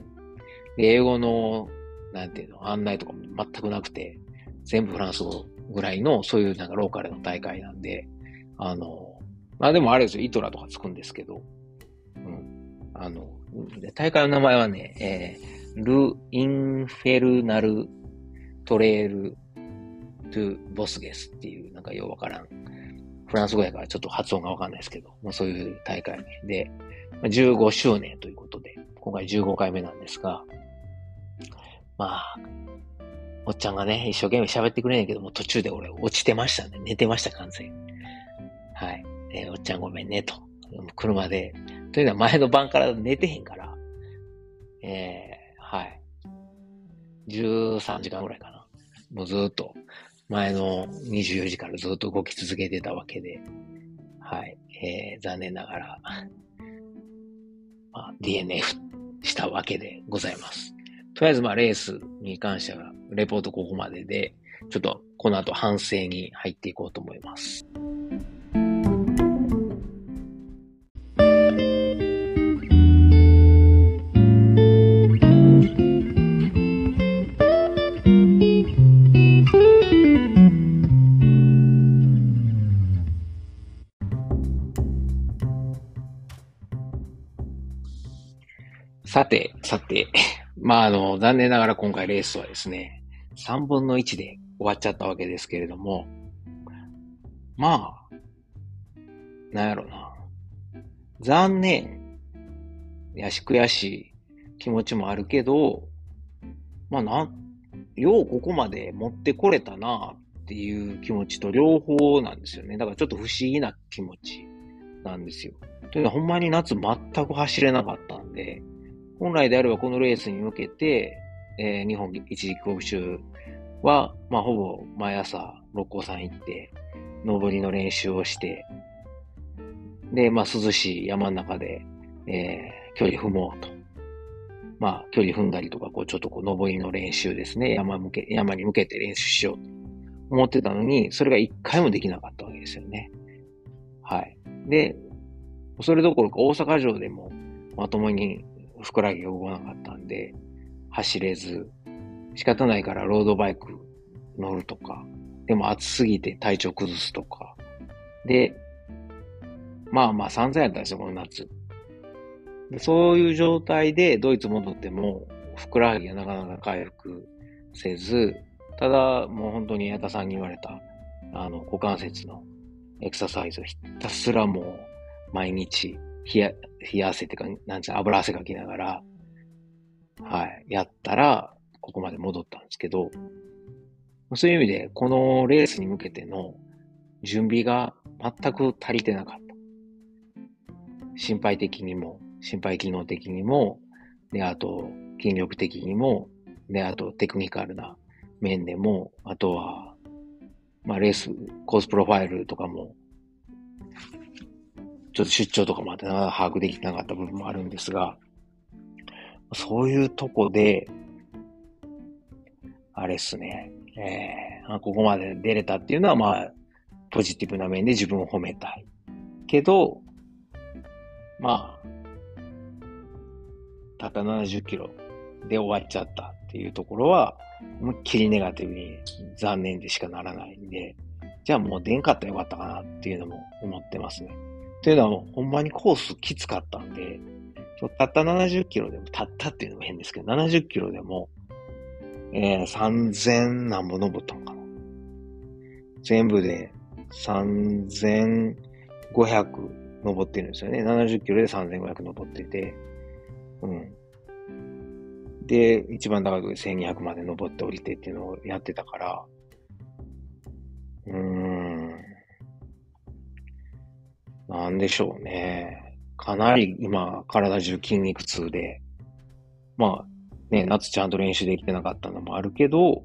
で、英語の、なんていうの、案内とかも全くなくて、全部フランス語ぐらいの、そういうなんかローカルの大会なんで、あの、まあでもあれですよ、イトラとかつくんですけど、うん。あの、大会の名前はね、えー、ル・インフェルナル・トレール・トゥ・ボスゲスっていう、なんかようわからん。フランス語やからちょっと発音がわかんないですけど、まあ、そういう大会で、15周年ということで、今回15回目なんですが、まあ、おっちゃんがね、一生懸命喋ってくれないけども、途中で俺落ちてましたね。寝てました、完全に。はい。えー、おっちゃんごめんね、と。車で。というのは前の晩から寝てへんから、えー、はい。13時間ぐらいかな。もうずっと前の24時からずっと動き続けてたわけで、はい、えー、残念ながら、まあ、DNF したわけでございます。とりあえず、まあ、レースに関しては、レポートここまでで、ちょっとこの後反省に入っていこうと思います。て、さて、まあ、あの、残念ながら今回レースはですね、3分の1で終わっちゃったわけですけれども、まあ、なんやろな。残念。やし悔しい気持ちもあるけど、まあな、ようここまで持ってこれたなっていう気持ちと両方なんですよね。だからちょっと不思議な気持ちなんですよ。というのはほんまに夏全く走れなかったんで、本来であればこのレースに向けて、えー、日本一時帰国集は、まあ、ほぼ毎朝六甲山行って、登りの練習をして、で、まあ、涼しい山の中で、えー、距離踏もうと。まあ、距離踏んだりとか、こう、ちょっとこう、登りの練習ですね。山向け、山に向けて練習しようと思ってたのに、それが一回もできなかったわけですよね。はい。で、それどころか大阪城でもまともにふくらはぎが動かなかったんで、走れず、仕方ないからロードバイク乗るとか、でも暑すぎて体調崩すとか。で、まあまあ散々やったんですよ、この夏。でそういう状態でドイツ戻っても、ふくらはぎがなかなか回復せず、ただもう本当に矢田さんに言われた、あの、股関節のエクササイズをひたすらもう毎日冷や、冷や汗ってか、なんちゃ油汗かきながら、はい、やったら、ここまで戻ったんですけど、そういう意味で、このレースに向けての準備が全く足りてなかった。心配的にも、心肺機能的にも、で、あと、筋力的にも、で、あと、テクニカルな面でも、あとは、まあ、レース、コースプロファイルとかも、ちょっと出張とかまで把握できなかった部分もあるんですが、そういうとこで、あれっすね、えー、ここまで出れたっていうのは、まあ、ポジティブな面で自分を褒めたい。けど、まあ、たった70キロで終わっちゃったっていうところは、思いっきりネガティブに残念でしかならないんで、じゃあもう出んかったらよかったかなっていうのも思ってますね。というのは、ほんまにコースきつかったんで、たった70キロでも、たったっていうのも変ですけど、70キロでも、えー、3000何本登ったのかな。全部で3500登ってるんですよね。70キロで3500登ってて、うん。で、一番高いところで1200まで登って降りてっていうのをやってたから、うーん。なんでしょうね。かなり今、体中筋肉痛で、まあ、ね、夏ちゃんと練習できてなかったのもあるけど、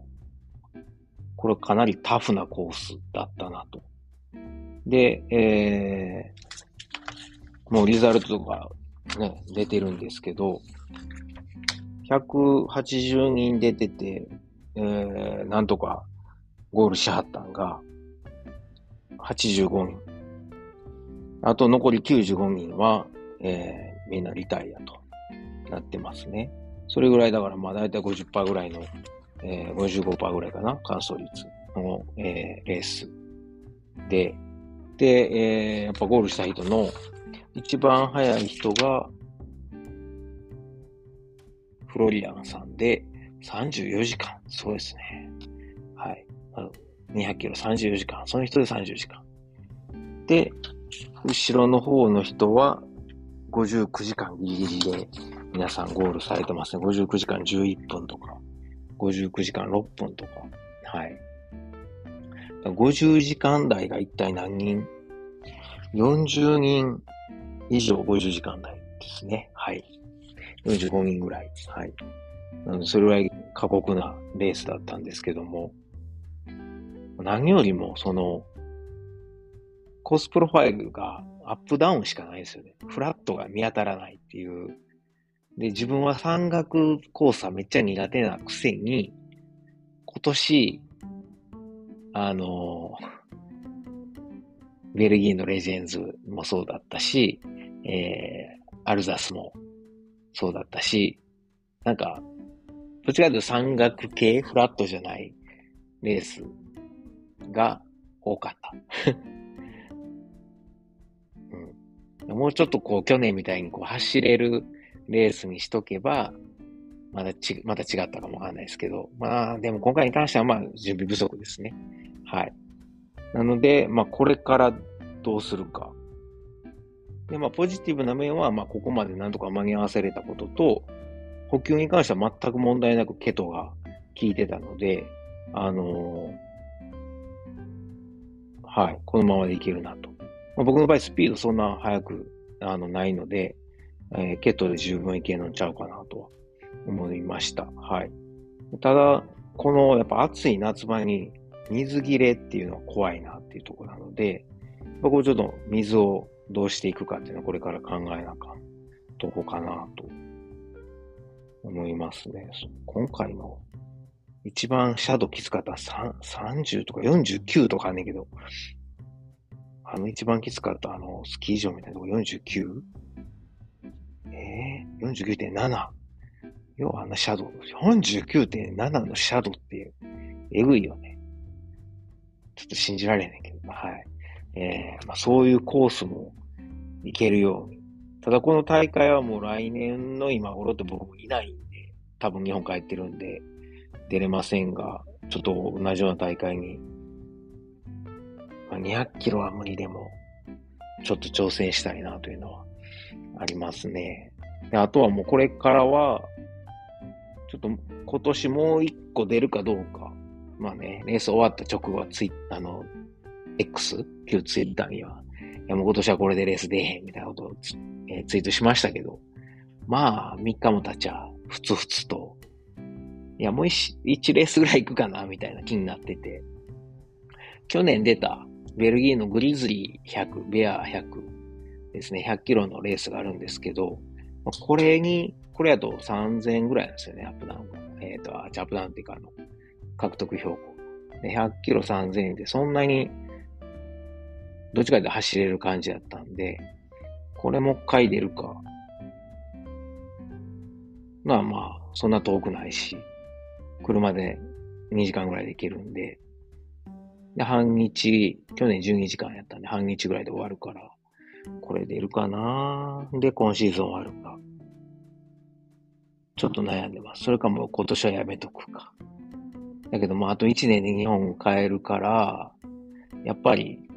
これかなりタフなコースだったなと。で、えー、もうリザルトとかね、出てるんですけど、180人出てて、えー、なんとかゴールしはったんが、85人。あと残り95人は、えー、みんなリタイアとなってますね。それぐらいだから、まあ大体50%ぐらいの、えー、55%ぐらいかな、乾燥率の、えー、レースで、で、えー、やっぱゴールした人の一番早い人が、フロリアンさんで34時間。そうですね。はい。200キロ34時間。その人で30時間。で、後ろの方の人は59時間ギリギリで皆さんゴールされてますね。59時間11分とか、59時間6分とか。はい。50時間台が一体何人 ?40 人以上50時間台ですね。はい。45人ぐらい。はい。なので、それぐらい過酷なレースだったんですけども、何よりも、その、コスプロファイルがアップダウンしかないですよね。フラットが見当たらないっていう。で、自分は山岳コースはめっちゃ苦手なくせに、今年、あの、ベルギーのレジェンズもそうだったし、えー、アルザスもそうだったし、なんか、どちらかというと山岳系、フラットじゃないレースが多かった。もうちょっとこう、去年みたいにこう走れるレースにしとけば、まだち、また違ったかもわかんないですけど、まあ、でも今回に関してはまあ、準備不足ですね。はい。なので、まあ、これからどうするか。で、まあ、ポジティブな面は、まあ、ここまでなんとか間に合わせれたことと、補給に関しては全く問題なくケトが効いてたので、あのー、はい、このままでいけるなと。まあ、僕の場合、スピードそんな速く、あの、ないので、えー、ケトで十分いけるのちゃうかなとは思いました。はい。ただ、この、やっぱ暑い夏場に水切れっていうのは怖いなっていうところなので、僕もちょっと水をどうしていくかっていうのはこれから考えなあかんとこかなと思いますね。今回の一番シャドウきつかった30とか49とかあんねんけど、あの一番きつかったあのスキー場みたいなとこ 49? えー、49.7? 要はあんなシャドウ。49.7のシャドウっていう、えぐいよね。ちょっと信じられないけど、はい。えー、まあ、そういうコースも行けるように。ただこの大会はもう来年の今頃って僕もいないんで、多分日本帰ってるんで出れませんが、ちょっと同じような大会に、まあ、200キロは無理でも、ちょっと挑戦したいなというのはありますね。であとはもうこれからは、ちょっと今年もう一個出るかどうか。まあね、レース終わった直後はツイあの、X、旧ツイッターには、いやもう今年はこれでレース出へんみたいなことをツ,、えー、ツイートしましたけど、まあ、3日も経っちゃ、ふつふつと、いや、もう 1, 1レースぐらい行くかな、みたいな気になってて、去年出たベルギーのグリズリー100、ベア100ですね、100キロのレースがあるんですけど、これに、これやと3000ぐらいなんですよね、アップダウンが。えっ、ー、と、アップダウンっていうか、あの、獲得標高。100キロ3000円でそんなにどっちかで走れる感じだったんで、これもう一回出るか。まあまあ、そんな遠くないし、車で2時間ぐらいで行けるんで、で、半日、去年12時間やったんで、半日ぐらいで終わるから、これ出るかな？で、今シーズン終わるか。ちょっと悩んでます。それかもう今年はやめとくか。だけども、あと1年で日本帰るから、やっぱり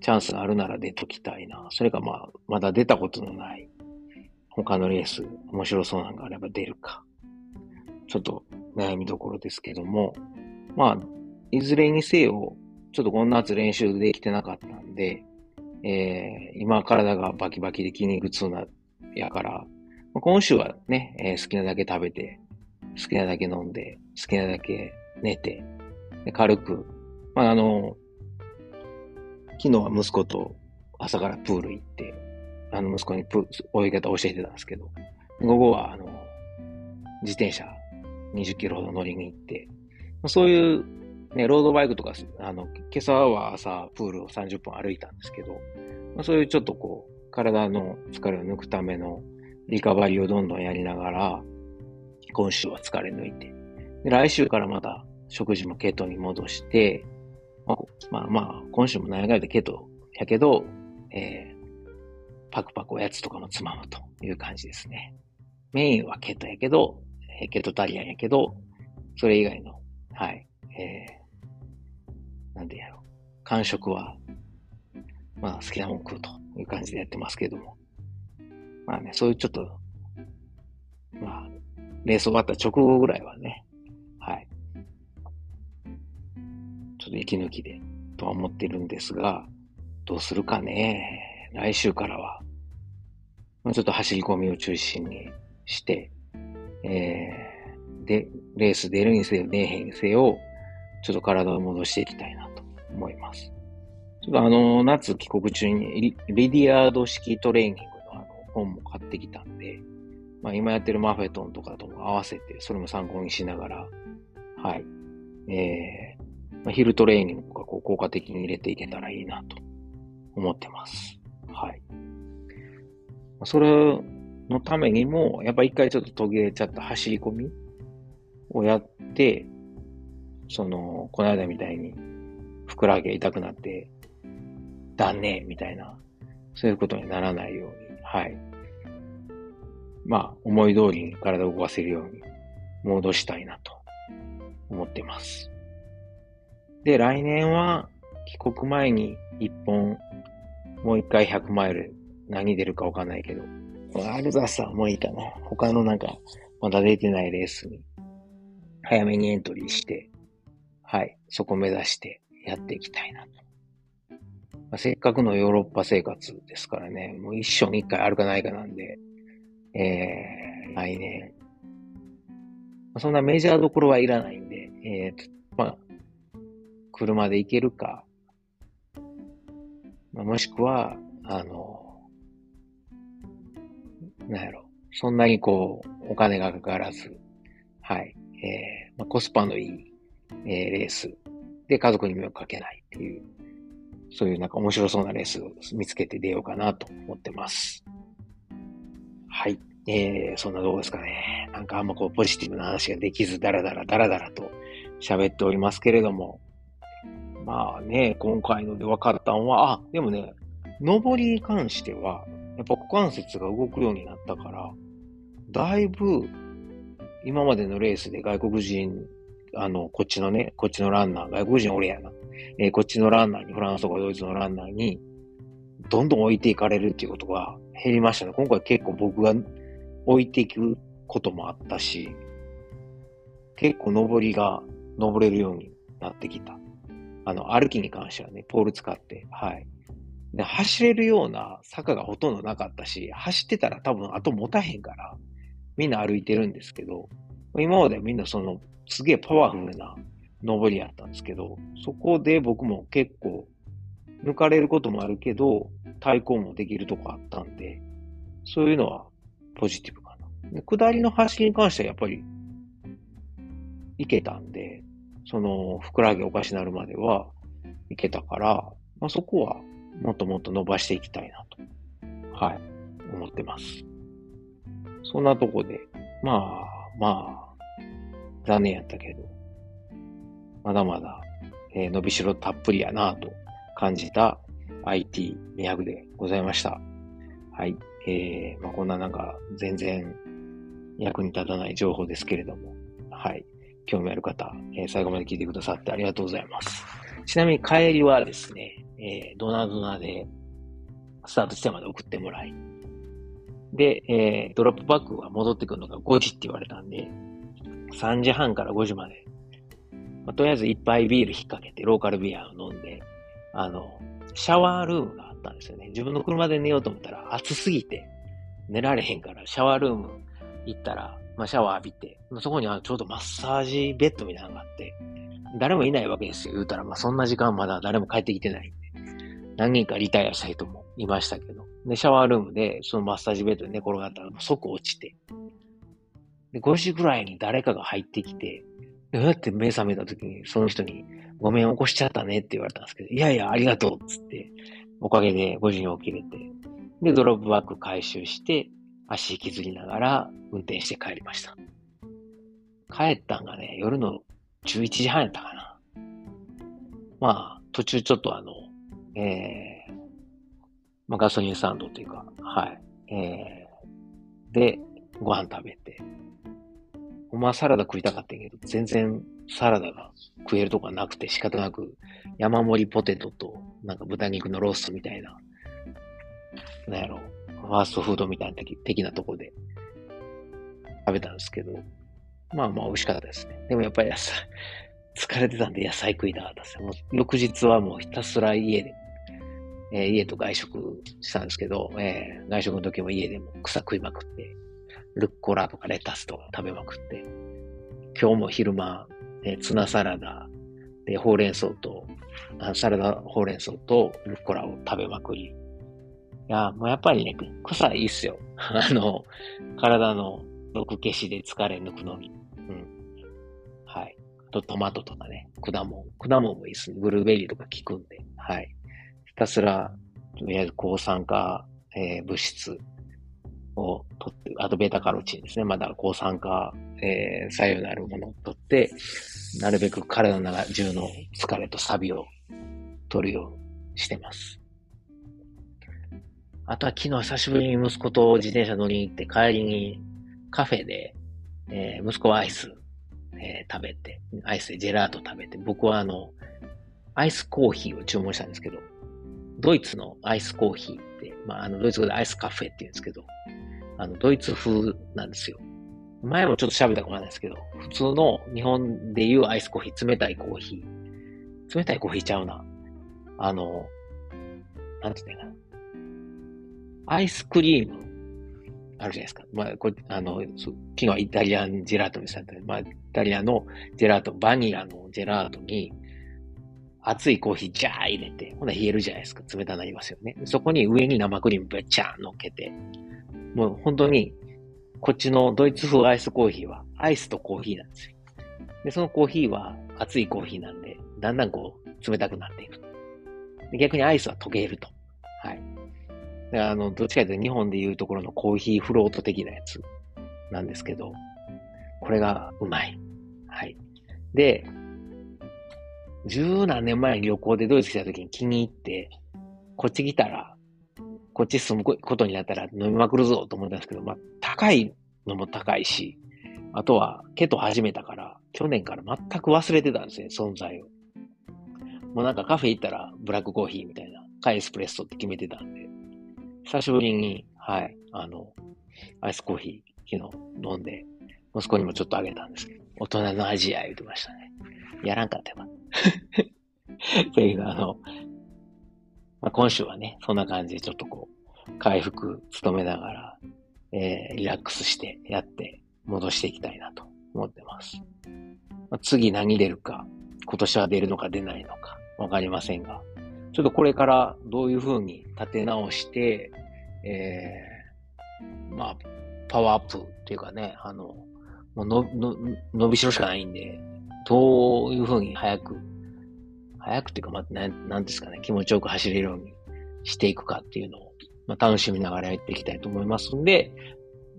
チャンスがあるなら出ときたいな。それかまあ、まだ出たことのない他のレース、面白そうなのがあれば出るか。ちょっと悩みどころですけども、まあ、いずれにせよ、ちょっとこの夏練習できてなかったんで、えー、今体がバキバキで筋肉痛な、やから、今週はね、えー、好きなだけ食べて、好きなだけ飲んで、好きなだけ寝て、軽く、まあ、あの、昨日は息子と朝からプール行って、あの息子にプ泳ぎ方教えてたんですけど、午後はあの、自転車20キロほど乗りに行って、そういうね、ロードバイクとか、あの、今朝は朝プールを30分歩いたんですけど、まあ、そういうちょっとこう、体の疲れを抜くためのリカバリーをどんどんやりながら、今週は疲れ抜いて、で来週からまた食事もケトに戻して、まあまあ、今週も長いでケトやけど、えー、パクパクおやつとかもつまむという感じですね。メインはケトやけど、えー、ケトタリアンやけど、それ以外の、はい、え、なんでやろう。感触は、まあ好きなもん食うという感じでやってますけども。まあね、そういうちょっと、まあ、レース終わった直後ぐらいはね、はいちょっと息抜きでとは思ってるんですが、どうするかね。来週からは、もうちょっと走り込みを中心にして、えー、で、レース出るにせよ、出へんにせよ、ちょっと体を戻していきたいなと思います。ちょっとあの、夏帰国中にリリディアード式トレーニングのあの本も買ってきたんで、まあ今やってるマフェトンとかとも合わせて、それも参考にしながら、はい。えー、まあ、ヒルトレーニングがこう効果的に入れていけたらいいなと思ってます。はい。それのためにも、やっぱ一回ちょっと途切れちゃった走り込みをやって、その、この間みたいに、ふくらはぎが痛くなって、断念みたいな、そういうことにならないように、はい。まあ、思い通りに体を動かせるように戻したいなと思ってます。で、来年は帰国前に一本、もう一回100マイル何出るかわかんないけど、アルザスはもういいかな。他のなんか、まだ出てないレースに、早めにエントリーして、はい、そこ目指してやっていきたいなと。まあ、せっかくのヨーロッパ生活ですからね、もう一生に一回あるかないかなんで、えー、来年、まあ、そんなメジャーどころはいらないんで、えー、まあ、車で行けるか、まあ、もしくは、あの、なんやろ、そんなにこう、お金がかからず、はい、えー、まあ、コスパのいい、えー、レースで家族に迷惑かけないっていう、そういうなんか面白そうなレースを見つけて出ようかなと思ってます。はい。えー、そんなどうですかね。なんかあんまこうポジティブな話ができず、だらだらだらだらと喋っておりますけれども、まあね、今回ので分かったのは、あ、でもね、上りに関しては、やっぱ股関節が動くようになったから、だいぶ、今までのレースで外国人、あの、こっちのね、こっちのランナー、外国人俺やな。えー、こっちのランナーに、フランスとかドイツのランナーに、どんどん置いていかれるっていうことが減りましたね。今回結構僕が置いていくこともあったし、結構登りが登れるようになってきた。あの、歩きに関してはね、ポール使って、はい。で、走れるような坂がほとんどなかったし、走ってたら多分後持たへんから、みんな歩いてるんですけど、今まではみんなその、すげえパワフルな登りやったんですけど、そこで僕も結構、抜かれることもあるけど、対抗もできるとこあったんで、そういうのはポジティブかな。で下りの走りに関してはやっぱり、いけたんで、その、ふくらはぎおかしなるまではいけたから、まあ、そこはもっともっと伸ばしていきたいなと、はい、思ってます。そんなとこで、まあ、まあ、残念やったけど、まだまだ、えー、伸びしろたっぷりやなと感じた IT200 でございました。はい。えー、まあ、こんななんか全然役に立たない情報ですけれども、はい。興味ある方、えー、最後まで聞いてくださってありがとうございます。ちなみに帰りはですね、えー、ドナドナで、スタート地点まで送ってもらい、で、えー、ドロップバックが戻ってくるのが5時って言われたんで、3時半から5時まで、まあ、とりあえず一杯ビール引っ掛けて、ローカルビアを飲んで、あの、シャワールームがあったんですよね。自分の車で寝ようと思ったら暑すぎて寝られへんから、シャワールーム行ったら、まあ、シャワー浴びて、そこにはちょうどマッサージベッドみたいなのがあって、誰もいないわけですよ。言うたら、まあ、そんな時間まだ誰も帰ってきてないんで。何人かリタイアした人もいましたけど。で、シャワールームで、そのマッサージベッドに寝転がったら、即落ちて。で、5時ぐらいに誰かが入ってきて、どうやって目覚めた時に、その人に、ごめん、起こしちゃったねって言われたんですけど、いやいや、ありがとうっつって、おかげで5時に起きれて、で、ドロップバッグ回収して、足引きずりながら運転して帰りました。帰ったんがね、夜の11時半やったかな。まあ、途中ちょっとあの、えー、まあ、ガソリンスタンドというか、はい。えー、で、ご飯食べて。ほんまサラダ食いたかったけど、全然サラダが食えるとかなくて仕方なく、山盛りポテトと、なんか豚肉のローストみたいな、なんやろ、ファーストフードみたいな的なとこで食べたんですけど、まあまあ美味しかったですね。でもやっぱり野菜、疲れてたんで野菜食いたかったですもう翌日はもうひたすら家で、えー、家と外食したんですけど、えー、外食の時も家でも草食いまくって、ルッコラとかレタスとか食べまくって、今日も昼間、え、ツナサラダ、で、ほうれん草と、サラダほうれん草とルッコラを食べまくり。いや、もうやっぱりね、草いいっすよ。あの、体の毒消しで疲れ抜くのに。うん。はい。あとトマトとかね、果物。果物もいいっすね。ブルーベリーとか効くんで。はい。ひたすら、とりあえず抗酸化、えー、物質を取って、あとベータカロチンですね。まだ抗酸化、えー、作用のあるものを取って、なるべく体の中中の疲れとサビを取るようにしてます。あとは昨日久しぶりに息子と自転車乗りに行って帰りにカフェで、えー、息子はアイス、えー、食べて、アイスでジェラート食べて、僕はあの、アイスコーヒーを注文したんですけど、ドイツのアイスコーヒーって、まあ、あの、ドイツ語でアイスカフェって言うんですけど、あの、ドイツ風なんですよ。前もちょっと喋ったかもしれないですけど、普通の日本でいうアイスコーヒー、冷たいコーヒー。冷たいコーヒーちゃうな。あの、なんて言うんだかな。アイスクリームあるじゃないですか。まあ、これ、あの、昨日はイタリアンジェラートにしたんで、まあ、イタリアのジェラート、バニラのジェラートに、熱いコーヒージャー入れて、ほな冷えるじゃないですか。冷たくなりますよね。そこに上に生クリームべちゃー乗っけて、もう本当に、こっちのドイツ風アイスコーヒーは、アイスとコーヒーなんですよ。で、そのコーヒーは熱いコーヒーなんで、だんだんこう、冷たくなっていく。で逆にアイスは溶けると。はい。であの、どっちかというと日本でいうところのコーヒーフロート的なやつなんですけど、これがうまい。はい。で、十何年前に旅行でドイツ来た時に気に入って、こっち来たらこっち住むことになったら飲みまくるぞと思ったんですけど、まあ、高いのも高いし、あとは、ケト始めたから、去年から全く忘れてたんですね、存在を。もうなんかカフェ行ったらブラックコーヒーみたいな、カエスプレッソって決めてたんで、久しぶりに、はい、あの、アイスコーヒー昨日飲んで、息子にもちょっとあげたんですけど、大人の味や言ってましたね。やらんかったよ。というあの、まあ、今週はね、そんな感じでちょっとこう、回復努めながら、えー、リラックスしてやって戻していきたいなと思ってます。まあ、次何出るか、今年は出るのか出ないのか、わかりませんが、ちょっとこれからどういう風に立て直して、えー、まあ、パワーアップっていうかね、あの、もうの、の、伸びしろしかないんで、どういう風に早く早くていうか、まあ、な、なんですかね、気持ちよく走れるようにしていくかっていうのを、まあ、楽しみながらやっていきたいと思いますんで、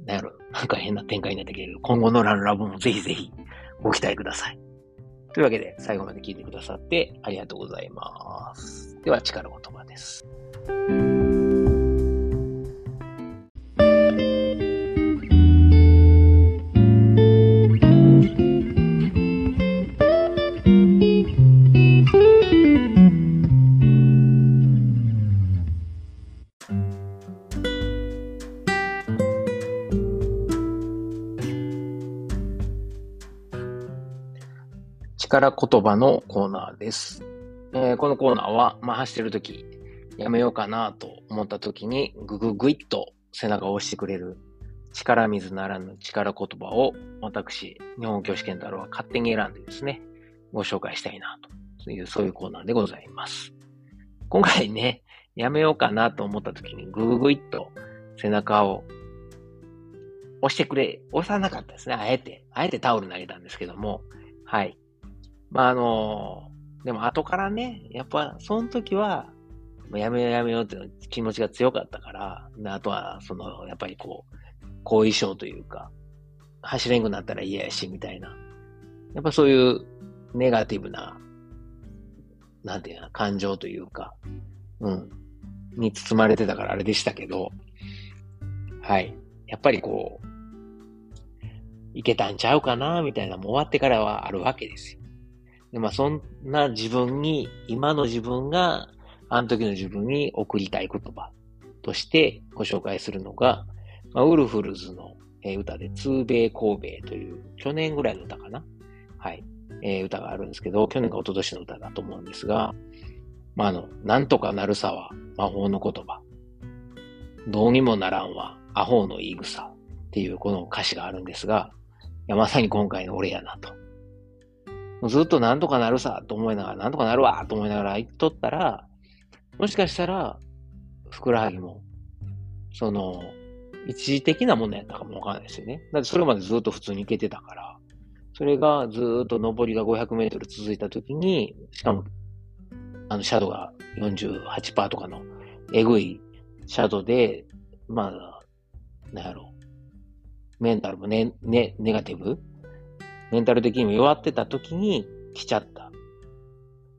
なんやろ、なんか変な展開になったけど、今後のランラブもぜひぜひご期待ください。というわけで、最後まで聞いてくださってありがとうございます。では、力言葉です。力言葉のコーナーです。えー、このコーナーは、まあ、走ってるとき、やめようかなと思ったときに、ぐぐぐいっと背中を押してくれる力水ならぬ力言葉を、私、日本教師健太郎は勝手に選んでですね、ご紹介したいなという、そういうコーナーでございます。今回ね、やめようかなと思ったときに、ぐぐぐいっと背中を押してくれ、押さなかったですね。あえて、あえてタオル投げたんですけども、はい。まあ、あの、でも後からね、やっぱその時は、やめようやめようっていう気持ちが強かったから、あとは、その、やっぱりこう、後遺症というか、走れんくなったら嫌やし、みたいな。やっぱそういうネガティブな、なんていうの、感情というか、うん、に包まれてたからあれでしたけど、はい。やっぱりこう、いけたんちゃうかな、みたいな、もう終わってからはあるわけですよ。で、まあ、そんな自分に、今の自分が、あの時の自分に送りたい言葉としてご紹介するのが、まあ、ウルフルズの歌で、ツーベイ神戸という、去年ぐらいの歌かな？はい。えー、歌があるんですけど、去年か一昨年の歌だと思うんですが、まあ、あの、なんとかなるさは魔法の言葉。どうにもならんはアホの言い草っていうこの歌詞があるんですが、いやまさに今回の俺やなと。もうずっとなんとかなるさと思いながら、なんとかなるわと思いながら行っとったら、もしかしたら、ふくらはぎも、その、一時的なものやったかもわからないですよね。だってそれまでずっと普通に行けてたから、それがずっと上りが500メートル続いたときに、しかも、あの、シャドウが48%とかの、えぐいシャドウで、まあ、なんやろう、メンタルもね、ね、ネガティブメンタル的にも弱ってた時に来ちゃった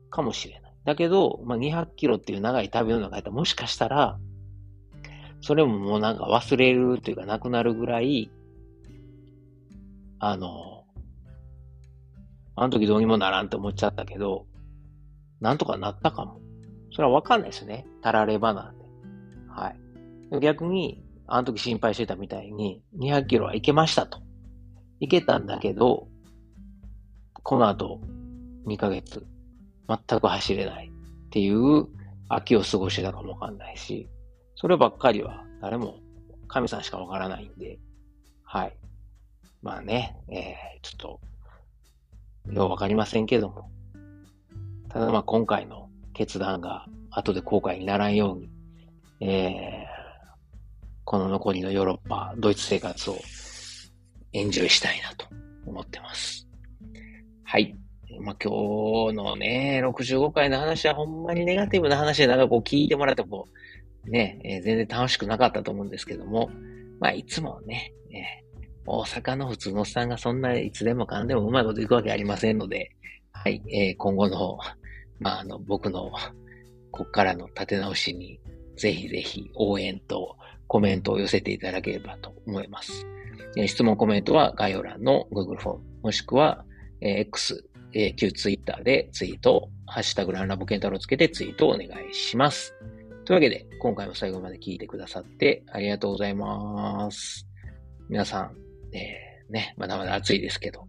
かもしれない。だけど、まあ、200キロっていう長い旅の中やったらもしかしたら、それももうなんか忘れるというかなくなるぐらい、あの、あの時どうにもならんって思っちゃったけど、なんとかなったかも。それはわかんないですね。たらればなんで。はい。逆に、あの時心配してたみたいに、200キロは行けましたと。行けたんだけど、この後、2ヶ月、全く走れないっていう秋を過ごしてたかもわかんないし、そればっかりは誰も神さんしかわからないんで、はい。まあね、えー、ちょっと、ようわかりませんけども、ただまあ今回の決断が後で後悔にならんように、えー、この残りのヨーロッパ、ドイツ生活をエンジョイしたいなと思ってます。はい。まあ、今日のね、65回の話はほんまにネガティブな話でなんかこう聞いてもらってこう、ね、えー、全然楽しくなかったと思うんですけども、まあ、いつもね、えー、大阪の普通のおっさんがそんないつでもかんでもうまいこといくわけありませんので、はい、えー、今後の、まあ、あの、僕の、こっからの立て直しに、ぜひぜひ応援とコメントを寄せていただければと思います。質問コメントは概要欄の Google フォーム、もしくはえ、X、えー、旧 Twitter でツイート、ハッシュタグランラボケンタロウつけてツイートをお願いします。というわけで、今回も最後まで聞いてくださってありがとうございます。皆さん、えー、ね、まだまだ暑いですけど、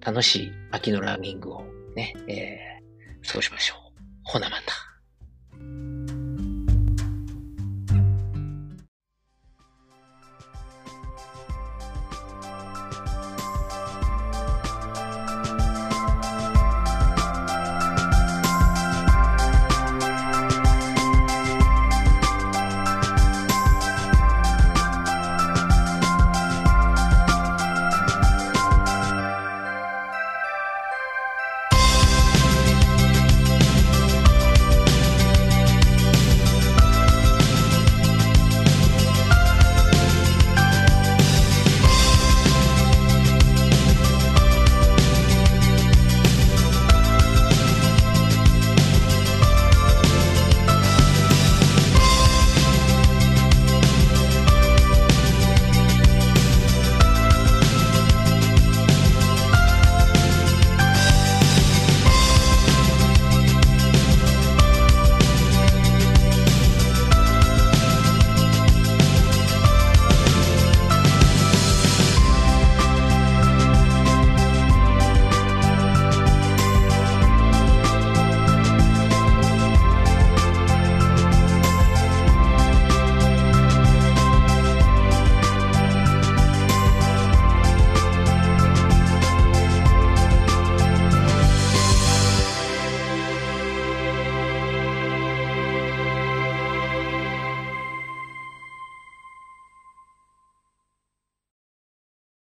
楽しい秋のランニングをね、えー、過ごしましょう。ほなまた。